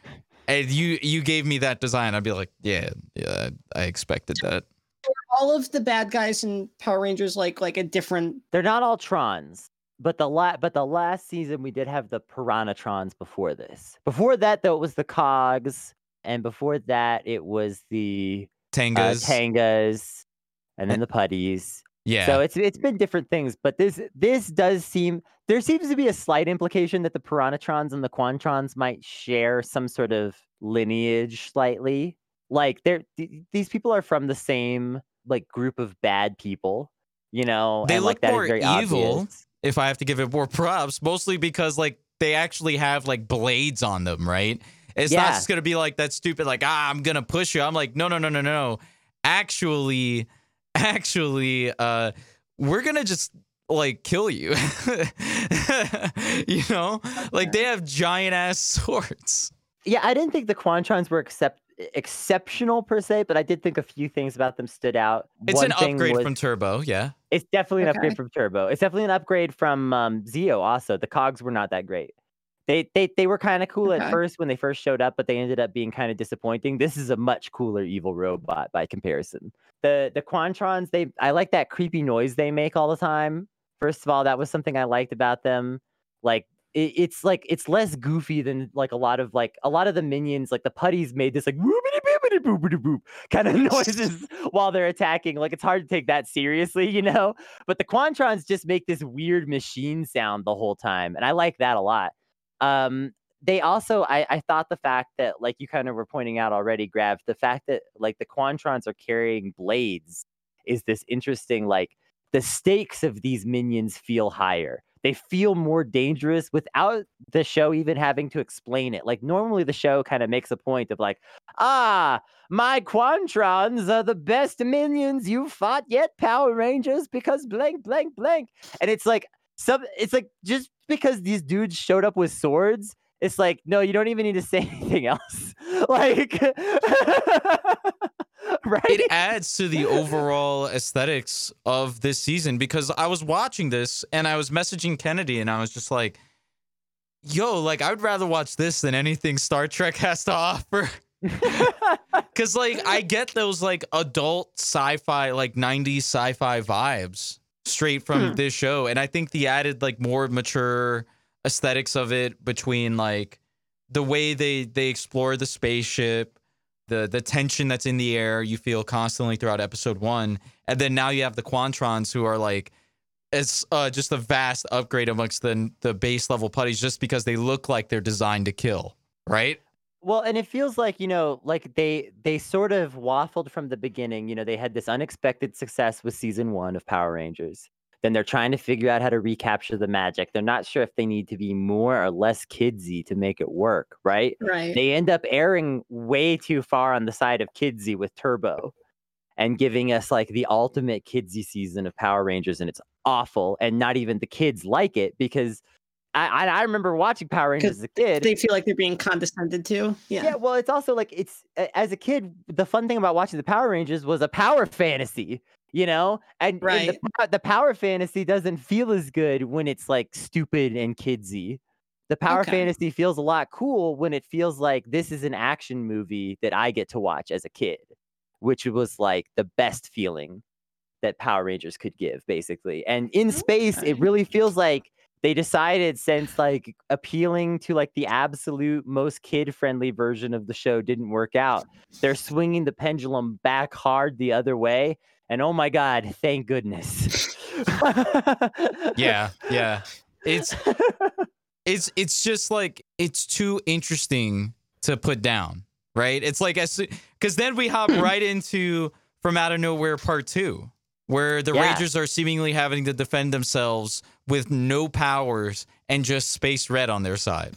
S1: and you you gave me that design, I'd be like, "Yeah, yeah, I expected that."
S3: All of the bad guys in Power Rangers like like a different
S2: They're not all Trons, but the la- but the last season we did have the Piranhatrons before this. Before that though it was the Cogs, and before that it was the uh,
S1: Tengas,
S2: Tengas, and then the Putties.
S1: yeah,
S2: So it's it's been different things, but this this does seem there seems to be a slight implication that the Piranhatrons and the Quantrons might share some sort of lineage slightly. Like they're th- these people are from the same like group of bad people, you know.
S1: They
S2: and, like,
S1: look
S2: that is
S1: more
S2: very
S1: evil.
S2: obvious.
S1: if I have to give it more props, mostly because like they actually have like blades on them, right? It's not just gonna be like that stupid like ah I'm gonna push you. I'm like no no no no no. Actually, actually, uh, we're gonna just like kill you. you know, like they have giant ass swords.
S2: Yeah, I didn't think the Quantrons were except exceptional per se, but I did think a few things about them stood out.
S1: It's
S2: One
S1: an
S2: thing
S1: upgrade
S2: was-
S1: from Turbo, yeah.
S2: It's definitely an
S3: Okay.
S2: upgrade from Turbo. It's definitely an upgrade from um, Zeo. Also, the cogs were not that great. They they they were kind of cool
S3: Okay.
S2: at first when they first showed up, but they ended up being kind of disappointing. This is a much cooler evil robot by comparison. The the Quantrons, they I like that creepy noise they make all the time. First of all, that was something I liked about them. Like it, it's like it's less goofy than like a lot of like a lot of the minions, like the putties made this like kind of noises while they're attacking. Like it's hard to take that seriously, you know. But the Quantrons just make this weird machine sound the whole time, and I like that a lot. Um, they also, I, I thought the fact that, like you kind of were pointing out already, Grav, the fact that like the Quantrons are carrying blades is this interesting. Like the stakes of these minions feel higher. They feel more dangerous without the show even having to explain it. Like normally the show kind of makes a point of like, ah, my Quantrons are the best minions you've fought yet, Power Rangers, because blank, blank, blank. And it's like some it's like just because these dudes showed up with swords, it's like, no, you don't even need to say anything else. like right?
S1: it adds to the overall aesthetics of this season because I was watching this and I was messaging Kennedy and I was just like, yo, like I would rather watch this than anything Star Trek has to offer. Cause like I get those like adult sci-fi, like 90s sci-fi vibes straight from
S2: Hmm.
S1: this show. And I think the added like more mature aesthetics of it between like the way they they explore the spaceship, the the tension that's in the air you feel constantly throughout episode one, and then now you have the Quantrons who are like it's uh, just a vast upgrade amongst the the base level putties, just because they look like they're designed to kill, right?
S2: Well, and it feels like, you know, like they they sort of waffled from the beginning. You know, they had this unexpected success with season one of Power Rangers. Then they're trying to figure out how to recapture the magic. They're not sure if they need to be more or less kidsy to make it work, right?
S3: Right.
S2: They end up airing way too far on the side of kidsy with Turbo and giving us like the ultimate kidsy season of Power Rangers, and it's awful. And not even the kids like it because I I, I remember watching Power Rangers as a kid.
S3: they feel like they're being condescended to. Yeah.
S2: Yeah, well, it's also like it's as a kid, the fun thing about watching the Power Rangers was a power fantasy, you know, and, and the, the power fantasy doesn't feel as good when it's like stupid and kidsy. The power
S3: Okay.
S2: fantasy feels a lot cool when it feels like this is an action movie that I get to watch as a kid, which was like the best feeling that Power Rangers could give, basically. And in space, it really feels like they decided since like appealing to like the absolute most kid friendly version of the show didn't work out they're swinging the pendulum back hard the other way and oh my god thank goodness
S1: Yeah, yeah. It's it's it's just like it's too interesting to put down, right? It's like as because then we hop right into from out of nowhere part two, where the
S2: Yeah.
S1: Rangers are seemingly having to defend themselves with no powers and just Space Red on their side.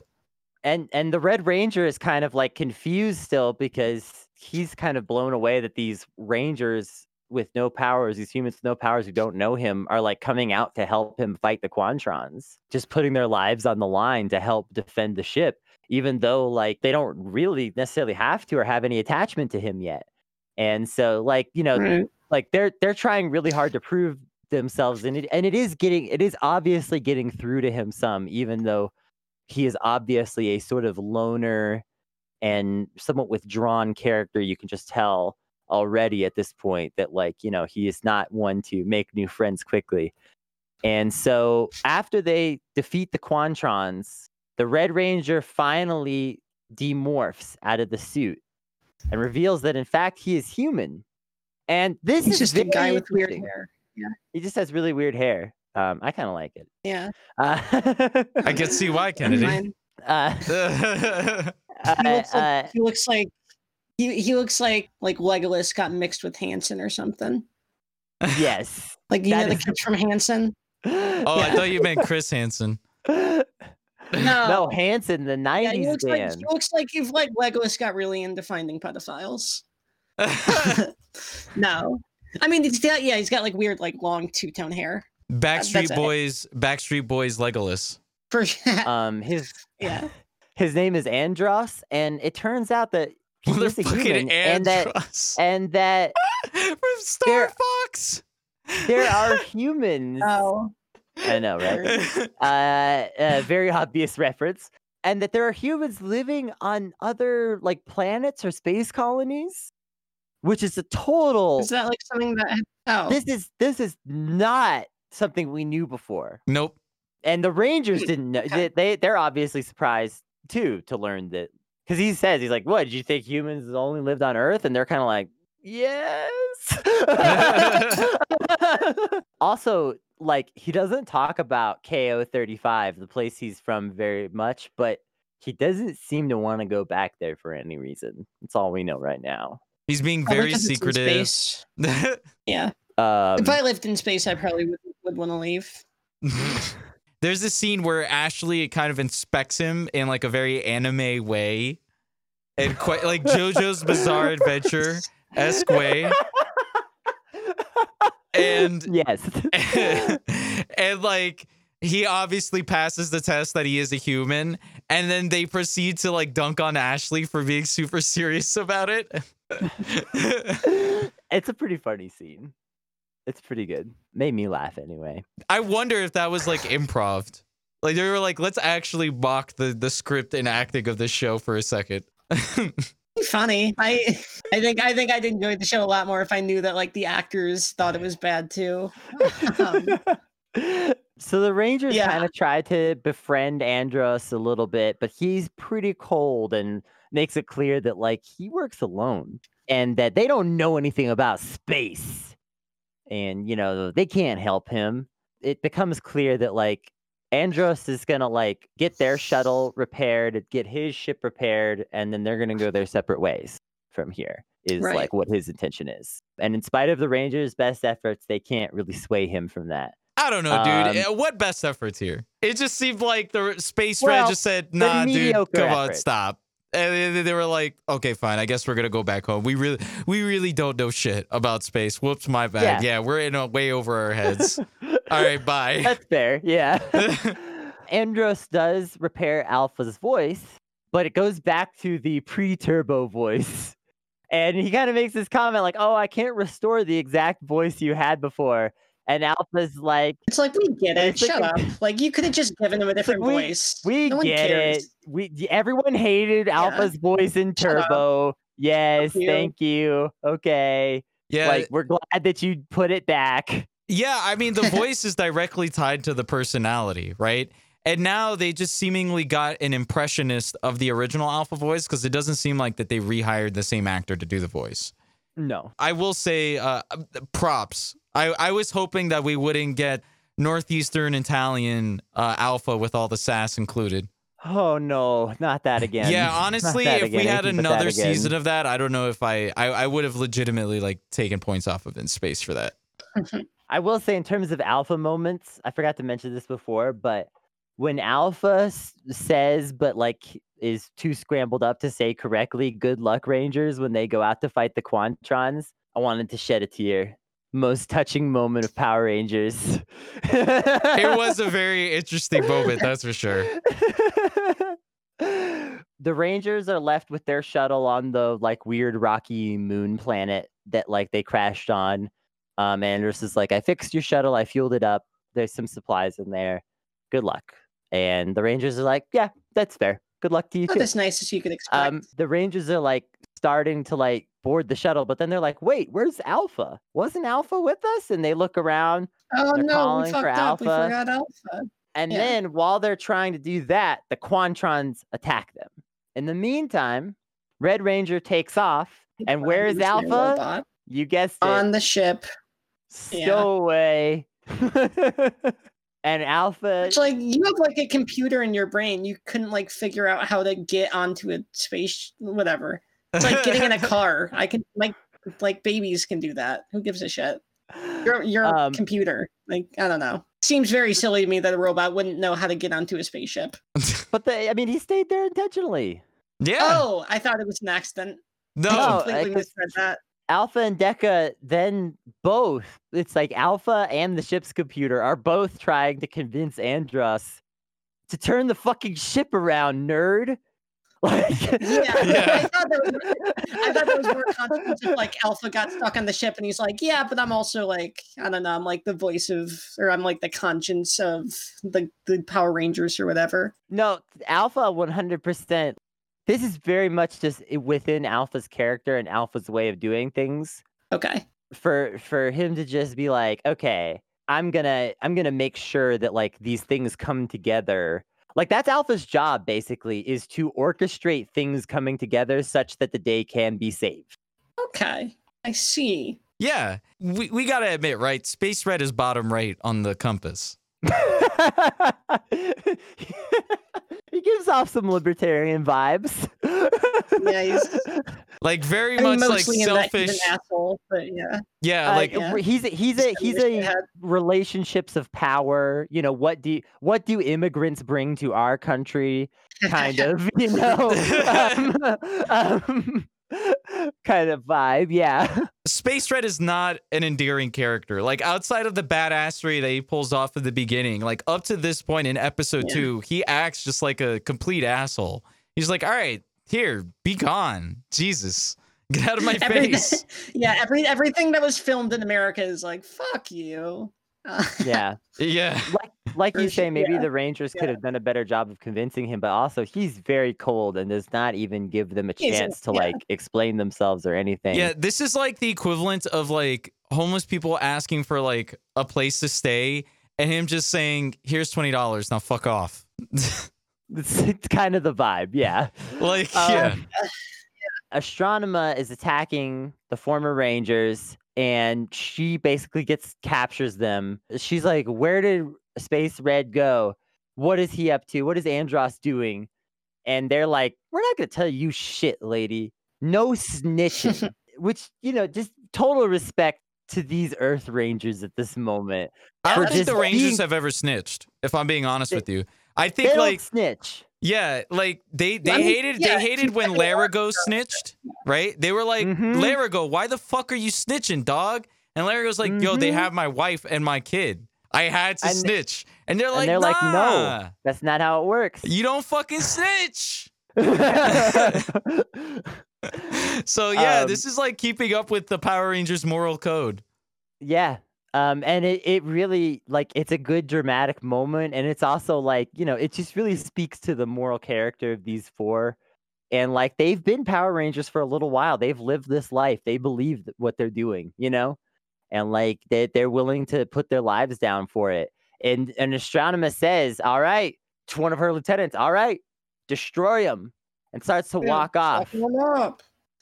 S2: and and the red ranger is kind of like confused still because he's kind of blown away that these rangers with no powers these humans with no powers who don't know him are like coming out to help him fight the quantrons just putting their lives on the line to help defend the ship even though like they don't really necessarily have to or have any attachment to him yet and so like you know
S3: Right.
S2: like they're they're trying really hard to prove themselves and it and it is getting it is obviously getting through to him some even though he is obviously a sort of loner and somewhat withdrawn character you can just tell already at this point that like you know he is not one to make new friends quickly and so after they defeat the quantrons the red ranger finally demorphs out of the suit and reveals that in fact he is human and this
S3: He's
S2: is
S3: just a guy with weird
S2: interesting.
S3: hair.
S2: he just has really weird hair um i kind of like it
S3: Yeah.
S2: uh,
S1: I can see why, Kennedy.
S2: Uh,
S3: He looks
S2: uh,
S3: he looks like he, he looks like like Legolas got mixed with Hanson or something.
S2: yes
S3: Like you
S2: That
S3: know the
S2: is-
S3: kids from Hanson.
S1: oh, I thought you meant Chris Hansen.
S2: no,
S3: No.
S2: Hanson, the
S3: Yeah, he
S2: '90s
S3: looks like
S2: band.
S3: he looks like if like Legolas got really into finding pedophiles. no, I mean he's got yeah he's got like weird like long two tone hair.
S1: Backstreet
S3: That's it.
S1: Boys, Backstreet Boys, Legolas.
S3: For sure.
S2: Um, his
S3: yeah,
S2: his name is Andros, and it turns out that he is a
S1: Motherfucking
S2: human, and that and that
S1: from Star
S2: There-
S1: Fox.
S2: there are humans.
S3: oh
S2: I know, right? uh, a very obvious reference, and that there are humans living on other like planets or space colonies, which is a total.
S3: is that like something that oh
S2: This is this is not something we knew before.
S1: nope.
S2: and the Rangers
S3: Hmm,
S2: didn't know.
S3: okay.
S2: They, they they're obviously surprised too to learn that because he says he's like, "What did you think humans only lived on Earth?" And they're kind of like, "Yes." also, like he doesn't talk about KO thirty five, the place he's from, very much, but he doesn't seem to want to go back there for any reason. That's all we know right now.
S1: He's being
S3: Probably
S1: very
S3: 'cause it's in
S1: secretive.
S3: Yeah,
S2: Um,
S3: if I lived in space, I probably would would want to leave.
S1: There's a scene where Ashley kind of inspects him in like a very anime way, and quite like JoJo's Bizarre Adventure esque way, and
S2: yes.
S1: and like he obviously passes the test that he is a human, and then they proceed to like dunk on Ashley for being super serious about it.
S2: it's a pretty funny scene. It's pretty good. Made me laugh anyway.
S1: I wonder if that was like improv. Like they were like, let's actually mock the the script and acting of this show for a second.
S3: Funny. I I think I think I'd enjoy the show a lot more if I knew that like the actors thought it was bad too. Um,
S2: so the Rangers
S3: Yeah.
S2: kind of try to befriend Andros a little bit, but he's pretty cold and makes it clear that like he works alone and that they don't know anything about space. And you know, they can't help him. it becomes clear that like Andros is gonna like get their shuttle repaired, get his ship repaired, and then they're gonna go their separate ways from here. Is
S3: Right.
S2: like what his intention is. And in spite of the Rangers' best efforts, they can't really sway him from that.
S1: I don't know, dude.
S2: Um,
S1: Uh, what best efforts here? It just seemed like the space
S2: Well,
S1: red just said, "Nah, dude,
S2: mediocre
S1: come on, stop." And they- were like, "Okay, fine. I guess we're gonna go back home. We really, we really don't know shit about space. Whoops, my bad. Yeah, we're in a way over our heads. All right, bye."
S2: That's fair, yeah. Andros does repair Alpha's voice, but it goes back to the pre-turbo voice. And he kind of makes this comment like, "Oh, I can't restore the exact voice you had before." And Alpha's like,
S3: It's like we get it.
S2: It's like
S3: Shut up. Like you could have just given him a different
S2: we-
S3: voice.
S2: "We
S3: no
S2: get it. We everyone hated
S3: Yeah.
S2: Alpha's voice in Turbo. Yes,
S3: you.
S2: thank you. Okay,
S1: yeah,
S2: like we're glad that you put it back."
S1: Yeah, I mean, the voice is directly tied to the personality, right? And now they just seemingly got an impressionist of the original Alpha voice because it doesn't seem like that they rehired the same actor to do the voice.
S2: No.
S1: I will say uh, props. I, I was hoping that we wouldn't get Northeastern Italian uh, Alpha with all the sass included.
S2: Oh no, not that again.
S1: Yeah, honestly,
S2: that
S1: if we had
S2: Anything but that
S1: another season of that, I don't know if I, I I would have legitimately like taken points off of in space for that.
S2: I will say, in terms of alpha moments, I forgot to mention this before, but when alpha s- says, but like is too scrambled up to say correctly, good luck, Rangers, when they go out to fight the Quantrons, I wanted to shed a tear. Most touching moment of Power Rangers.
S1: It was a very interesting moment, that's for sure.
S2: the Rangers are left with their shuttle on the like weird rocky moon planet that like they crashed on. Um, Andros is like, I fixed your shuttle, I fueled it up. There's some supplies in there. Good luck. And the Rangers are like, Yeah, that's fair. Good luck to you
S3: Not
S2: too.
S3: as nice as you could expect.
S2: Um, the Rangers are like starting to like board the shuttle, but then they're like, Wait, where's Alpha? Wasn't Alpha with us? And they look around
S3: oh no, we fucked up. We forgot Alpha.
S2: and
S3: Yeah.
S2: then while they're trying to do that, the Quantrons attack them. In the meantime, Red Ranger takes off, and where is Alpha?
S3: robot.
S2: You guessed it.
S3: On the ship. yeah.
S2: Stowaway. and Alpha.
S3: It's like you have like a computer in your brain. You couldn't like figure out how to get onto a space whatever. It's like getting in a car. I can like like babies can do that. Who gives a shit? You're you're a
S2: Um,
S3: computer. Like I don't know. Seems very silly to me that a robot wouldn't know how to get onto a spaceship.
S2: But the, I mean, he stayed there intentionally.
S1: yeah.
S3: Oh, I thought it was an accident.
S1: no.
S2: No, I
S3: completely
S2: could-
S3: misread that.
S2: Alpha and Deca then both, it's like Alpha and the ship's computer are both trying to convince Andros to turn the fucking ship around, nerd. Like,
S3: Yeah,
S1: Yeah.
S3: I thought that was I thought that was more consequence of like Alpha got stuck on the ship and he's like, yeah, but I'm also like, I don't know, I'm like the voice of, or I'm like the conscience of the the Power Rangers or whatever.
S2: No, Alpha 100%. This is very much just within Alpha's character and Alpha's way of doing things.
S3: Okay.
S2: For for him to just be like, okay, I'm gonna I'm gonna make sure that like these things come together. Like that's Alpha's job basically is to orchestrate things coming together such that the day can be saved.
S3: Okay. I see.
S1: Yeah. We, we got to admit, right? Space Red is bottom right on the compass.
S2: he gives off some libertarian vibes.
S3: Yeah, he's
S1: Like, very
S3: I mean,
S1: much like
S3: that
S1: selfish.
S3: an asshole, but yeah.
S1: Yeah.
S2: Uh,
S1: Like,
S3: yeah.
S2: he's a, he's a he's
S3: kinda wish they
S2: a relationships of power. You know what do what do immigrants bring to our country? Kind of, you know, um, um, kind of vibe. Yeah,
S1: Space Red is not an endearing character. Like outside of the badassery that he pulls off at the beginning, like up to this point in episode
S3: Yeah.
S1: two, he acts just like a complete asshole. He's like, "All right, here, be gone, Jesus, get out of my
S3: Every-
S1: face."
S3: yeah, every everything that was filmed in America is like, fuck you.
S2: Yeah.
S1: yeah,
S2: Like
S3: For
S2: you say, maybe
S3: yeah,
S2: the Rangers could
S3: yeah.
S2: have done a better job of convincing him, but also he's very cold and does not even give them a
S3: a-
S2: chance to
S3: yeah.
S2: like explain themselves or anything.
S1: yeah. This is like the equivalent of like homeless people asking for like a place to stay, and him just saying, "Here's twenty dollars, now fuck off."
S2: It's, it's kind of the vibe. Yeah.
S1: like,
S2: Um,
S1: yeah,
S2: Astronema is attacking the former Rangers, and she basically gets captures them. She's like, "Where did Space Red go? What is he up to? What is Andros doing?" And they're like, "We're not gonna tell you shit, lady. No snitching." Which you know, just total respect to these Earth Rangers at this moment.
S1: I don't think the Rangers
S2: being-
S1: have ever snitched. If I'm being honest
S2: They-
S1: with you, I
S2: They
S1: think
S2: don't
S1: like
S2: snitch.
S1: Yeah, like they they
S3: I mean,
S1: hated
S3: yeah,
S1: they hated when
S3: exactly.
S1: Lerigot snitched, right? They were like,
S2: Mhm.
S1: Lerigot, why the fuck are you snitching, dog? And Lerigot's like, yo, they
S2: Mhm.
S1: have my wife and my kid. I had to
S2: And-
S1: snitch, and they're
S2: and
S1: like,
S2: they're like, no. That's not how it works.
S1: you don't fucking snitch. so yeah,
S2: Um,
S1: this is like keeping up with the Power Rangers moral code.
S2: Yeah. Um, and it, it really like it's a good dramatic moment, and it's also like, you know, it just really speaks to the moral character of these four. And like they've been Power Rangers for a little while. They've lived this life. They believe what they're doing, you know? And like they they're willing to put their lives down for it. And an Astronema says, All right, to one of her lieutenants, all right, destroy him, and starts to
S3: Yeah,
S2: walk off.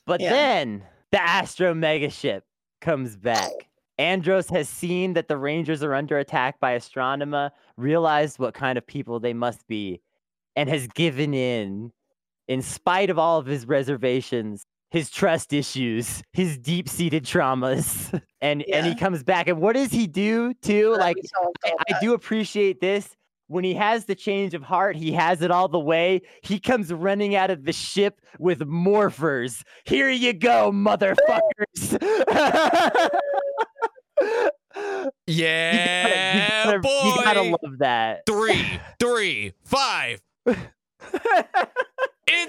S2: But
S3: Yeah.
S2: then the Astro Mega Ship comes back. Andros has seen that the Rangers are under attack by Astronema, realized what kind of people they must be, and has given in, in spite of all of his reservations, his trust issues, his deep seated traumas. And and he comes back. And what does he do too? Like I, I do appreciate this. When he has the change of heart, he has it all the way. He comes running out of the ship with morphers. Here you go, motherfuckers. You gotta-
S1: Yeah,
S2: you gotta,
S1: boy.
S2: You gotta love that.
S1: three, three, five. In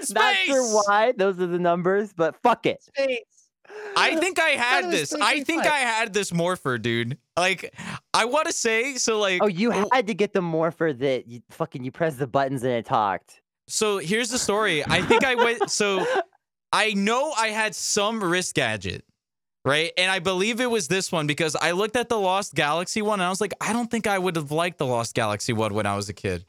S1: space.
S2: Not sure why those are the numbers, but fuck it.
S3: Space.
S1: I think I had this. I think
S3: five.
S1: I had this morpher, dude. Like, I want to say so. Like,
S2: Oh, you had to get the morpher that you fucking you press the buttons and it talked.
S1: so here's the story. I think I went. So I know I had some wrist gadget, right? And I believe it was this one because I looked at the Lost Galaxy one and I was like, I don't think I would have liked the Lost Galaxy one when I was a kid.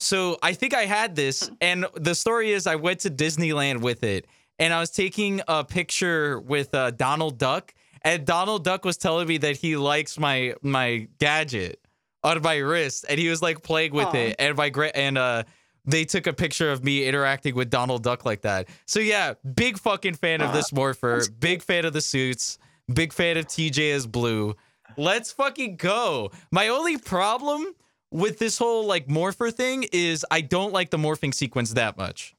S1: So I think I had this, and the story is I went to Disneyland with it, and I was taking a picture with uh, Donald Duck, and Donald Duck was telling me that he likes my my gadget on my wrist, and he was like playing with
S3: Aw.
S1: it, and my gra- and uh. They took a picture of me interacting with Donald Duck like that. So yeah, big fucking fan of this morpher. Big fan of the suits. Big fan of TJ as blue. Let's fucking go. My only problem with this whole like morpher thing is I don't like the morphing sequence that much.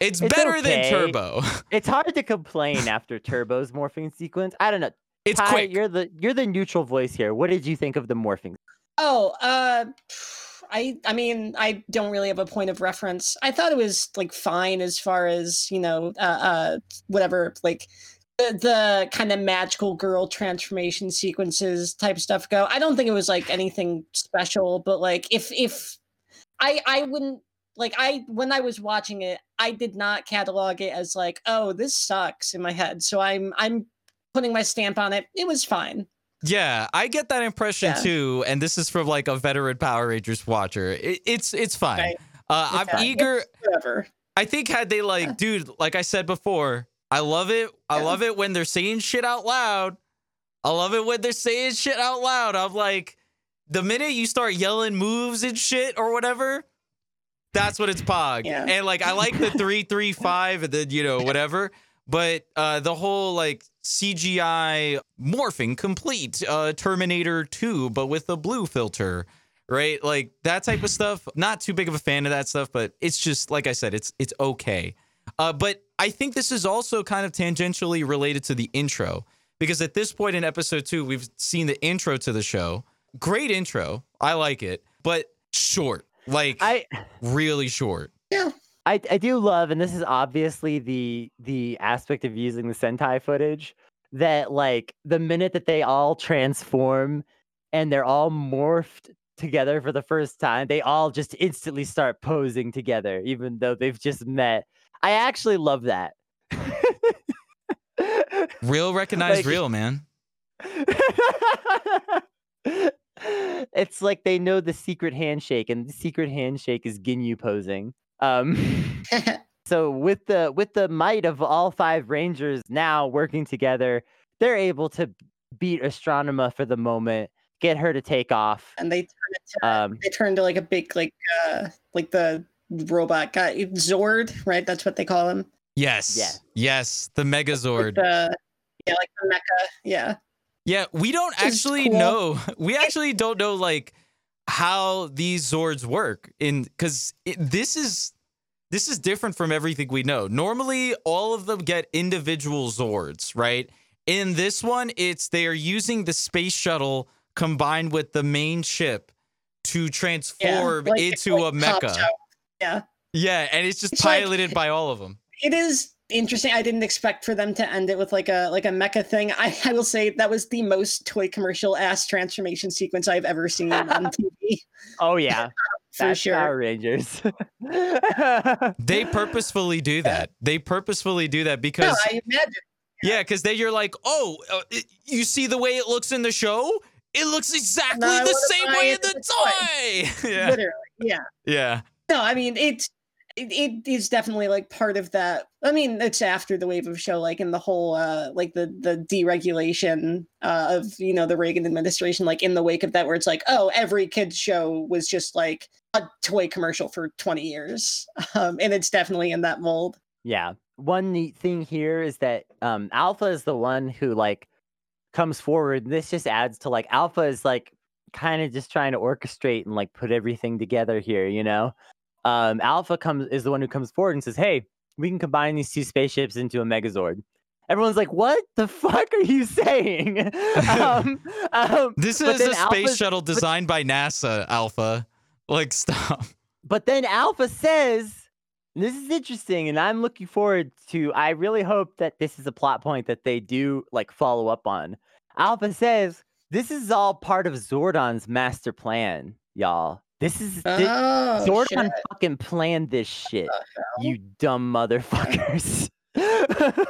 S1: It's,
S2: It's
S1: better than. Turbo.
S2: It's hard to complain after Turbo's morphing sequence. I don't know.
S1: It's
S2: Ty,
S1: quick.
S2: You're the you're the neutral voice here. What did you think of the morphing?
S3: Oh, uh, I I mean I don't really have a point of reference. I thought it was like fine as far as you know, uh, uh whatever like the, the kind of magical girl transformation sequences type stuff go. I don't think it was like anything special, but like if if I I wouldn't like I when I was watching it, I did not catalog it as like oh this sucks in my head. So I'm I'm putting my stamp on it. It was fine.
S1: Yeah, I get that impression
S3: Yeah.
S1: too, and this is from like a veteran Power Rangers watcher. It, it's it's fine.
S3: Right.
S1: Uh,
S3: It's
S1: I'm
S3: fine.
S1: eager. I think had they like, dude, like I said before, I love it. I
S3: Yeah.
S1: love it when they're saying shit out loud. I love it when they're saying shit out loud. I'm like, the minute you start yelling moves and shit or whatever, that's what it's pog.
S3: Yeah.
S1: And like, I like the three, three, five, and then you know whatever. But uh, the whole like CGI morphing complete uh, Terminator 2, but with a blue filter right? Like that type of stuff. Not too big of a fan of that stuff, but it's just like I said, it's it's okay. Uh, but I think this is also kind of tangentially related to the intro because at this point in episode two, we've seen the intro to the show. Great intro, I like it, but short, like
S2: I
S1: really short. Yeah.
S2: I, I do love, and this is obviously the the aspect of using the Sentai footage that like the minute that they all transform and they're all morphed together for the first time, they all just instantly start posing together, even though they've just met. I actually love that.
S1: Real recognize
S2: Like-
S1: real, man.
S2: it's like they know the secret handshake, and the secret handshake is Ginyu posing. Um, so with the with the might of all five rangers now working together, they're able to beat Astronema for the moment, get her to take off.
S3: and they turn it to
S2: Um,
S3: they turn to like a big like uh like the robot guy Zord, right? That's what they call him.
S1: Yes.
S2: Yeah.
S1: Yes. The Megazord.
S3: The yeah, like the mecha. Yeah.
S1: Yeah, we don't actually
S3: cool.
S1: know. We actually don't know like how these Zords work in because this is this is different from everything we know. Normally, all of them get individual Zords, right? In this one, it's they are using the space shuttle combined with the main ship to
S3: Yeah.
S1: transform
S3: like-
S1: into
S3: like
S1: a mecha.
S3: Yeah.
S1: Yeah, and it's just
S3: It's like-
S1: piloted by all of them.
S3: It is interesting. I didn't expect for them to end it with like a like a mecha thing. I, I will say that was the most toy commercial ass transformation sequence I've ever seen on TV.
S2: oh yeah,
S3: For
S2: that's
S3: sure.
S2: Power Rangers.
S1: They purposefully do that. They purposefully do that
S3: No,
S1: because
S3: I imagine.
S1: Yeah, because then you're like, oh, uh, it- you see the way it looks in the show? It looks exactly
S3: No,
S1: the same way in
S3: it
S1: the
S3: in
S1: toy. yeah,
S3: Literally. Yeah.
S1: yeah,
S3: No, I mean it's it, is definitely like part of that. I mean, it's after the wave of show, like in the whole uh like the the deregulation uh of you know the Reagan administration, like in the wake of that, where it's like, oh, every kids show was just like a toy commercial for 20 years. Um, and it's definitely in that mold.
S2: Yeah. One neat thing here is that um Alpha is the one who like comes forward. This just adds to like Alpha is like kind of just trying to orchestrate and like put everything together here, you know? Um Alpha comes is the one who comes forward and says, Hey, we can combine these two spaceships into a megazord. Everyone's like, What the fuck are you saying? um, um,
S1: This is a space shuttle designed by NASA, Alpha. Like, stop.
S2: But then Alpha says, this is interesting, and I'm looking forward to. I really hope that this is a plot point that they do like follow up on. Alpha says, "This is all part of Zordon's master plan, y'all. This is thi-
S3: Oh,
S2: Zordon
S3: shit.
S2: fucking planned this shit. You dumb motherfuckers."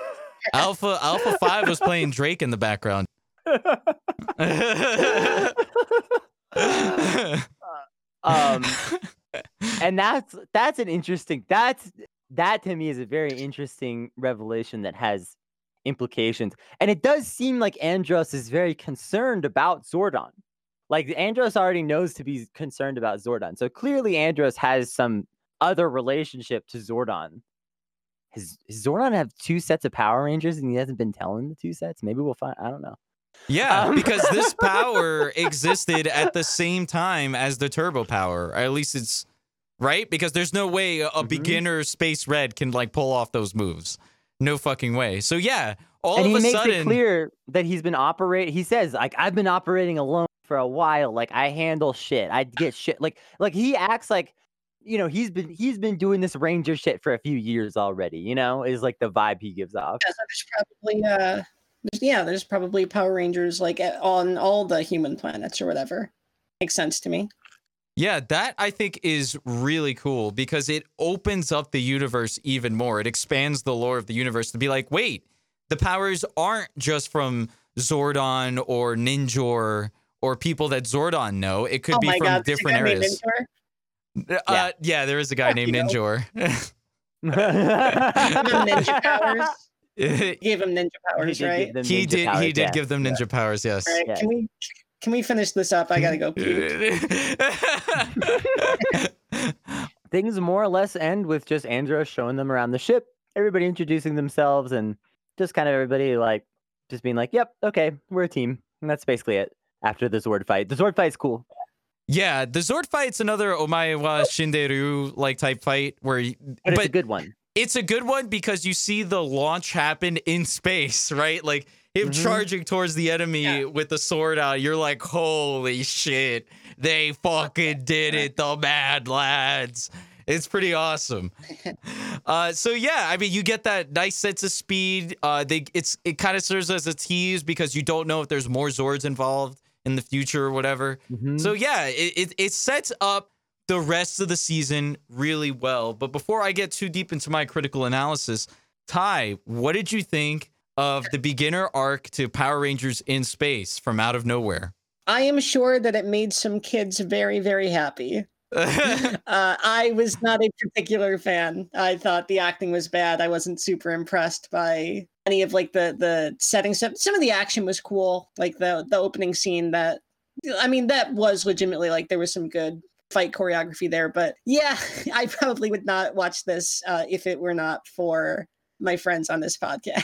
S1: Alpha Alpha 5 was playing Drake in the background.
S2: um, and that's that's an interesting that's that to me is a very interesting revelation that has implications and it does seem like andros is very concerned about zordon like andros already knows to be concerned about zordon so clearly andros has some other relationship to zordon has, has zordon have two sets of power rangers and he hasn't been telling the two sets maybe we'll find i don't know
S1: Yeah,
S2: Um,
S1: because this power existed at the same time as the turbo power. At least it's right because there's no way a,
S2: Mhm.
S1: beginner space red can like pull off those moves. No fucking way. So yeah, all
S2: and
S1: of
S2: he
S1: a
S2: makes
S1: sudden,
S2: it clear that he's been operating. He says, like, I've been operating alone for a while. Like, I handle shit. I get shit. Like, like he acts like, you know, he's been he's been doing this ranger shit for a few years already. You know, is like the vibe he gives off.
S3: Yeah, so there's probably uh there's, yeah, there's probably Power Rangers like on all the human planets or whatever. Makes sense to me.
S1: Yeah, that I think is really cool because it opens up the universe even more. It expands the lore of the universe to be like, wait, the powers aren't just from Zordon or Ninjor or people that Zordon know. It could
S3: oh
S1: be
S3: my
S1: from
S3: god,
S1: different
S3: guy
S1: areas.
S3: Ninjor.
S1: Uh, yeah, there is a guy
S3: Fuck
S1: named
S3: you.
S1: Ninjor.
S3: Give him ninja powers.
S1: he
S3: Gave him ninja powers,
S2: did give
S3: right?
S2: he
S1: did.
S2: ninja
S1: he did
S2: yeah.
S1: give them ninja powers. Yes.
S3: All right,
S2: Yeah.
S3: can we can we finish this up? I gotta go.
S2: Things more or less end with just Andros showing them around the ship, everybody introducing themselves, and just kind of everybody like just being like, "Yep, okay, we're a team," and that's basically it. After the Zord fight, the Zord fight's cool.
S1: yeah, the Zord fight's another Omae wa Shinderu like type fight where, you,
S2: but, it's a good one.
S1: it's a good one because you see the launch happen in space, right? Like him
S2: Mhm.
S1: charging towards the enemy
S3: Yeah.
S1: with the sword out. You're like, holy shit, they fucking did it, the mad lads. It's pretty awesome. Uh, so yeah, I mean, you get that nice sense of speed. Uh, they it's it kind of serves as a tease because you don't know if there's more Zords involved in the future or whatever.
S2: Mhm.
S1: So yeah, it, it it sets up the rest of the season really well. But before I get too deep into my critical analysis, Ty, what did you think of the beginner arc to Power Rangers in space from out of nowhere?
S3: I am sure that it made some kids very, very happy. uh, I was not a particular fan. I thought the acting was bad. I wasn't super impressed by any of like the the settings. Some some of the action was cool, like the the opening scene. That I mean, that was legitimately like there was some good fight choreography there. But yeah, I probably would not watch this uh, if it were not for my friends on this podcast.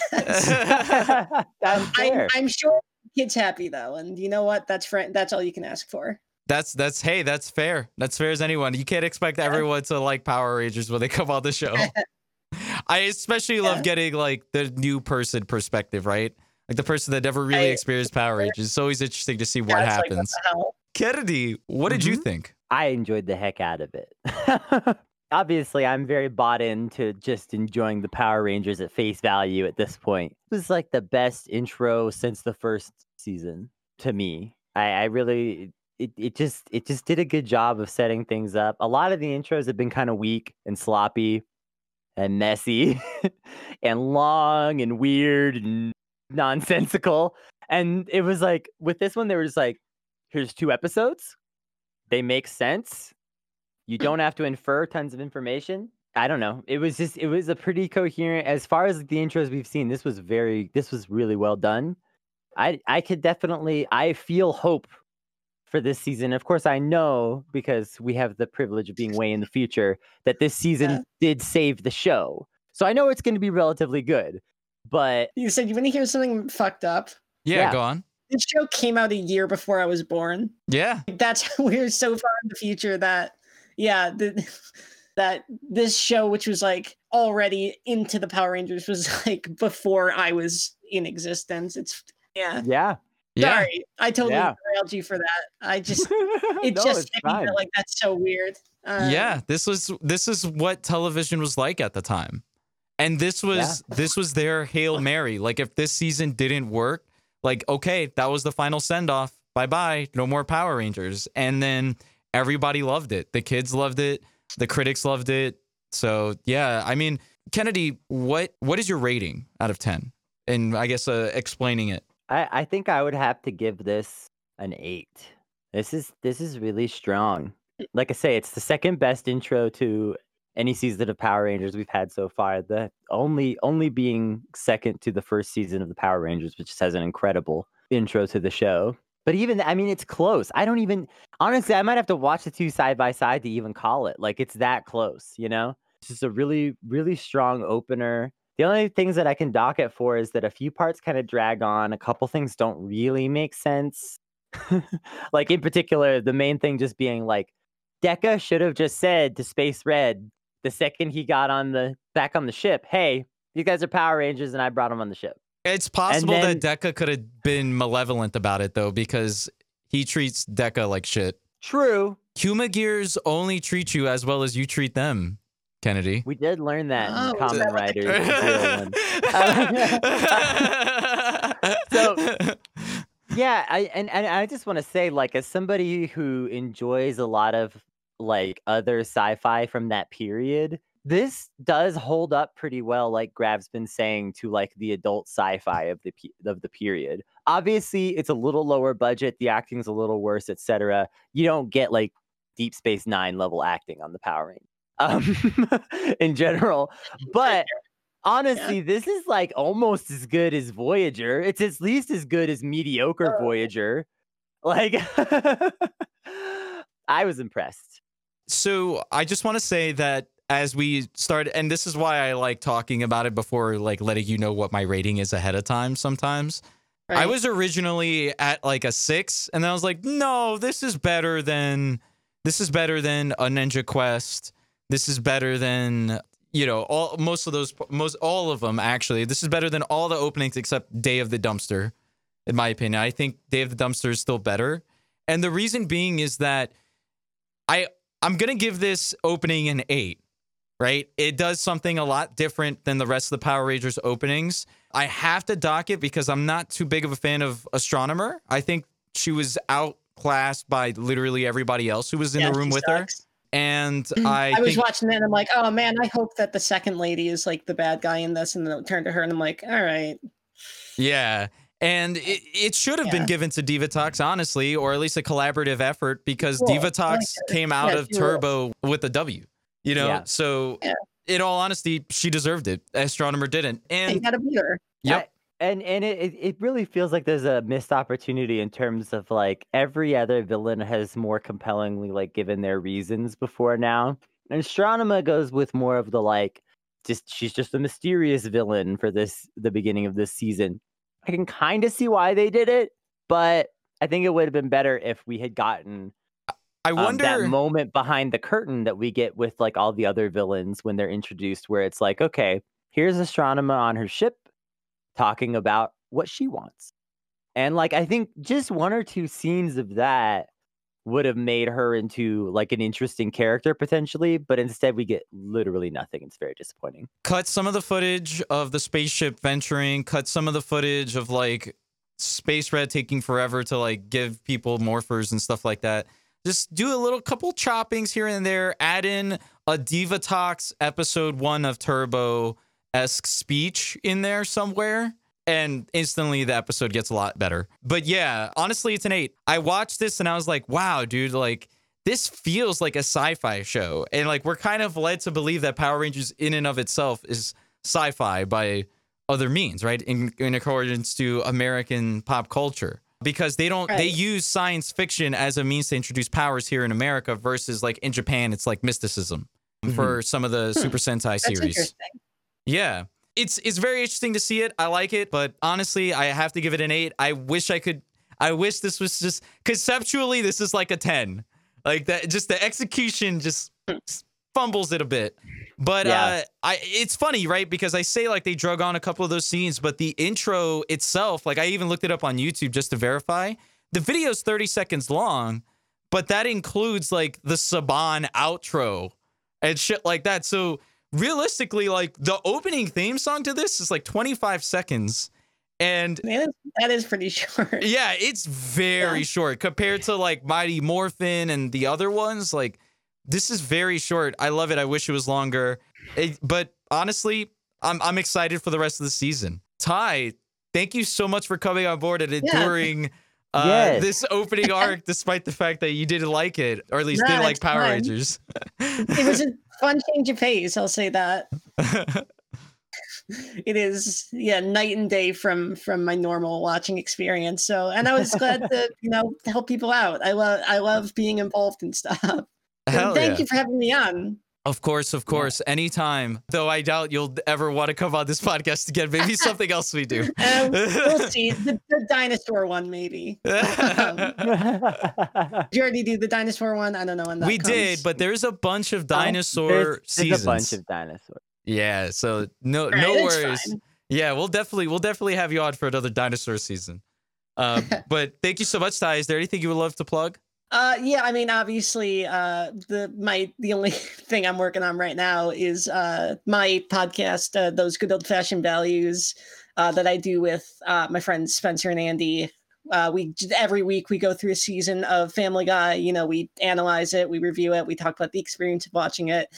S2: That's
S3: I'm. I'm sure the kid's happy though, and you know what? That's fr- that's all you can ask for.
S1: That's that's hey, that's fair. That's fair as anyone. You can't expect everyone to like Power Rangers when they come on the show. I especially love
S3: Yeah.
S1: getting like the new person perspective, right? Like the person that never really
S3: I-
S1: experienced Power Rangers. It's always interesting to see what
S3: Yeah, it's like,
S1: happens.
S3: the hell?
S1: Kennedy, what did you
S2: Mhm.
S1: think?
S2: I enjoyed the heck out of it. Obviously, I'm very bought into just enjoying the Power Rangers at face value at this point. It was like the best intro since the first season to me. I, I really it, it just it just did a good job of setting things up. A lot of the intros have been kind of weak and sloppy and messy and long and weird and nonsensical. And it was like with this one, there was like, here's two episodes they make sense. You don't have to infer tons of information. I don't know. It was just it was a pretty coherent as far as the intros we've seen. This was very this was really well done. I I could definitely I feel hope for this season. Of course, I know because we have the privilege of being way in the future that this season
S3: Yeah.
S2: did save the show. So I know it's going to be relatively good. But
S3: You said you want to hear something fucked up?
S1: Yeah,
S2: Yeah.
S1: go on.
S3: This show came out a year before I was born.
S1: Yeah.
S3: That's we're so far in the future that yeah, the, that this show, which was like already into the Power Rangers, was like before I was in existence. It's yeah.
S2: yeah.
S1: Yeah.
S3: Sorry, I totally
S2: Yeah.
S3: derailed you for that. I just it
S2: No,
S3: just me
S2: fine.
S3: like that's so weird. Um,
S1: yeah, this was this is what television was like at the time. And this was this was their Hail Mary. Like if this season didn't work, like okay, that was the final send off. Bye-bye. No more Power Rangers. And then everybody loved it. The kids loved it, the critics loved it. So, yeah, I mean, Kennedy, what what is your rating out of 10? And I guess uh, explaining it.
S2: I, I think I would have to give this an eight. This is this is really strong. Like I say, it's the second best intro to any season of Power Rangers we've had so far. The only only being second to the first season of the Power Rangers, which has an incredible intro to the show. But even I mean, it's close. I don't even honestly. I might have to watch the two side by side to even call it. Like it's that close, you know. It's just a really really strong opener. The only things that I can dock it for is that a few parts kind of drag on. A couple things don't really make sense. like in particular, the main thing just being like, Deca should have just said to Space Red the second he got on the back on the ship, "Hey, you guys are Power Rangers, and I brought them on the ship."
S1: It's possible
S2: then-
S1: that Deca could have been malevolent about it though, because he treats Deca like shit.
S2: True,
S1: Humagears only treat you as well as you treat them, Kennedy.
S2: we did learn that
S3: Oh,
S2: in Common
S3: that what
S2: Riders.
S1: so,
S2: So- yeah I, and, and i just want to say like as somebody who enjoys a lot of like other sci-fi from that period this does hold up pretty well like grav's been saying to like the adult sci-fi of the pe- of the period obviously it's a little lower budget the acting's a little worse etc you don't get like deep space nine level acting on the power Rangers um in general. But honestly this is like almost as good as voyager. It's at least as good as mediocre
S3: Oh.
S2: voyager. Like i was impressed.
S1: So I just want to say that as we started, and this is why I like talking about it before, like letting you know what my rating is ahead of time. Sometimes. I was originally at like a six, and then I was like, no, this is better than this is better than a Ninja Quest. This is better than you know all most of those most all of them actually. This is better than all the openings except Day of the Dumpster, in my opinion. I think Day of the Dumpster is still better, and the reason being is that I I'm gonna give this opening an eight. Right, it does something a lot different than the rest of the Power Rangers openings. I have to dock it because I'm not too big of a fan of Astronema. I think she was outclassed by literally everybody else who was in
S3: Yeah,
S1: the room with her. And I,
S3: I, was
S1: think,
S3: watching that and I'm like, oh man, I hope that the second lady is like the bad guy in this, and then it turned to her and I'm like, all right,
S1: yeah. And uh, it, it should have been given to Divatox, honestly, or at least a collaborative effort because
S3: Cool. I like
S1: Divatox came out
S3: Yeah,
S1: of. Turbo with a W. You know,
S2: Yeah.
S1: so
S3: Yeah.
S1: in all honesty, she deserved it. Astronema didn't.
S3: You
S1: And
S3: gotta beat her.
S1: yep,
S2: and and it, it really feels like there's a missed opportunity in terms of like every other villain has more compellingly like given their reasons before now and Astronema goes with more of the like just she's just a mysterious villain for this the beginning of this season i can kind of see why they did it but i think it would have been better if we had gotten
S1: I
S2: um,
S1: wonder.
S2: that moment behind the curtain that we get with like all the other villains when they're introduced where it's like okay here's Astronema on her ship talking about what she wants. And like i think just one or two scenes of that would have made her into like an interesting character potentially but instead we get literally nothing. It's very disappointing.
S1: Cut some of the footage of the spaceship venturing, cut some of the footage of like Space Red taking forever to like give people morphers and stuff like that. Just do a little couple choppings here and there, add in a Divatox episode one of Turbo esque speech in there somewhere. And instantly the episode gets a lot better. But yeah, honestly, it's an eight. I watched this and I was like, wow, dude, like this feels like a sci-fi show and like we're kind of led to believe that power rangers in and of itself is sci-fi by other means right in, in accordance to american pop culture because they don't they use science fiction as a means to introduce powers here in america versus like in japan it's like mysticism for mm-hmm. some of the hmm. super sentai
S3: That's
S1: series
S3: interesting.
S1: Yeah. It's it's very interesting to see it. I like it, but honestly, I have to give it an 8. I wish I could I wish this was just conceptually this is like a 10. Like that just the execution just fumbles it a bit. But
S2: Yeah.
S1: uh I it's funny, right? Because I say like they drug on a couple of those scenes, but the intro itself, like I even looked it up on YouTube just to verify. The video's 30 seconds long, but that includes like the Saban outro and shit like that. So realistically, like the opening theme song to this is like 25 seconds. And
S3: That is, that is pretty short.
S1: yeah, it's very
S3: Yeah.
S1: short compared to like Mighty Morphin and the other ones. Like this is very short. I love it. I wish it was longer. It- but honestly, I'm I'm excited for the rest of the season. Ty, thank you so much for coming on board and enduring uh,
S2: Yes.
S1: this opening arc, despite the fact that you didn't like it, or at least
S3: Nah,
S1: didn't like Power
S3: fine.
S1: Rangers.
S3: It was a fun change of pace. I'll say that. It is, yeah, night and day from from my normal watching experience. So, and I was glad to, you know, help people out. I love I love being involved in stuff. Thank
S1: yeah.
S3: you for having me on.
S1: Of course, of course. Anytime. Though I doubt you'll ever want to come on this podcast again. Maybe something else we do.
S3: Um, we'll see. The, the dinosaur one, maybe. Um, did you already do the dinosaur one? I don't know when
S1: we
S3: comes.
S1: did, but there's a bunch of dinosaur
S2: there's, there's
S1: seasons.
S2: a bunch of dinosaurs
S1: yeah, so no
S3: right,
S1: no worries.
S3: fine.
S1: Yeah, we'll definitely we'll definitely have you on for another dinosaur season. Uh, but thank you so much, Ty. Is there anything you would love to plug?
S3: Uh, yeah, I mean, obviously, uh, the my the only thing I'm working on right now is uh my podcast, uh, those good old fashioned values, uh, that I do with uh my friends Spencer and Andy. Uh, we every week we go through a season of Family Guy. You know, we analyze it, we review it, we talk about the experience of watching it.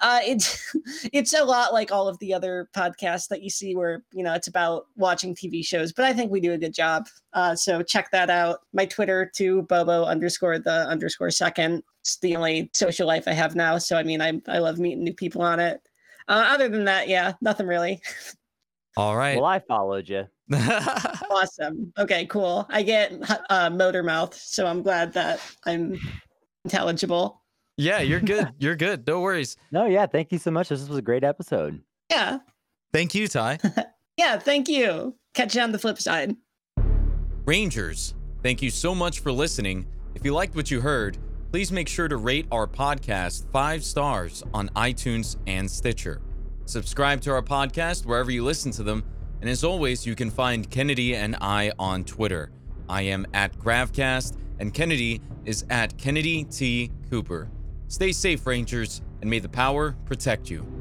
S3: Uh, it's it's a lot like all of the other podcasts that you see, where you know it's about watching TV shows. But I think we do a good job. Uh, so check that out. My Twitter too, Bobo underscore the underscore second. It's the only social life I have now. So I mean, I I love meeting new people on it. Uh, other than that, yeah, nothing really.
S1: All right.
S2: well i followed you
S3: Awesome. Okay, cool. I get uh, motor mouth, so I'm glad that I'm intelligible.
S1: yeah, you're good. You're good. No worries.
S2: no yeah thank you so much this was a great episode
S3: Yeah,
S1: Thank you, Ty.
S3: yeah. Thank you. Catch you on the flip side.
S1: Rangers, thank you so much for listening. If you liked what you heard, please make sure to rate our podcast five stars on iTunes and Stitcher. Subscribe to our podcast wherever you listen to them. And as always, you can find Kennedy and I on Twitter. I am at Gravcast, and Kennedy is at Kennedy T. Cooper. Stay safe, Rangers, and may the power protect you.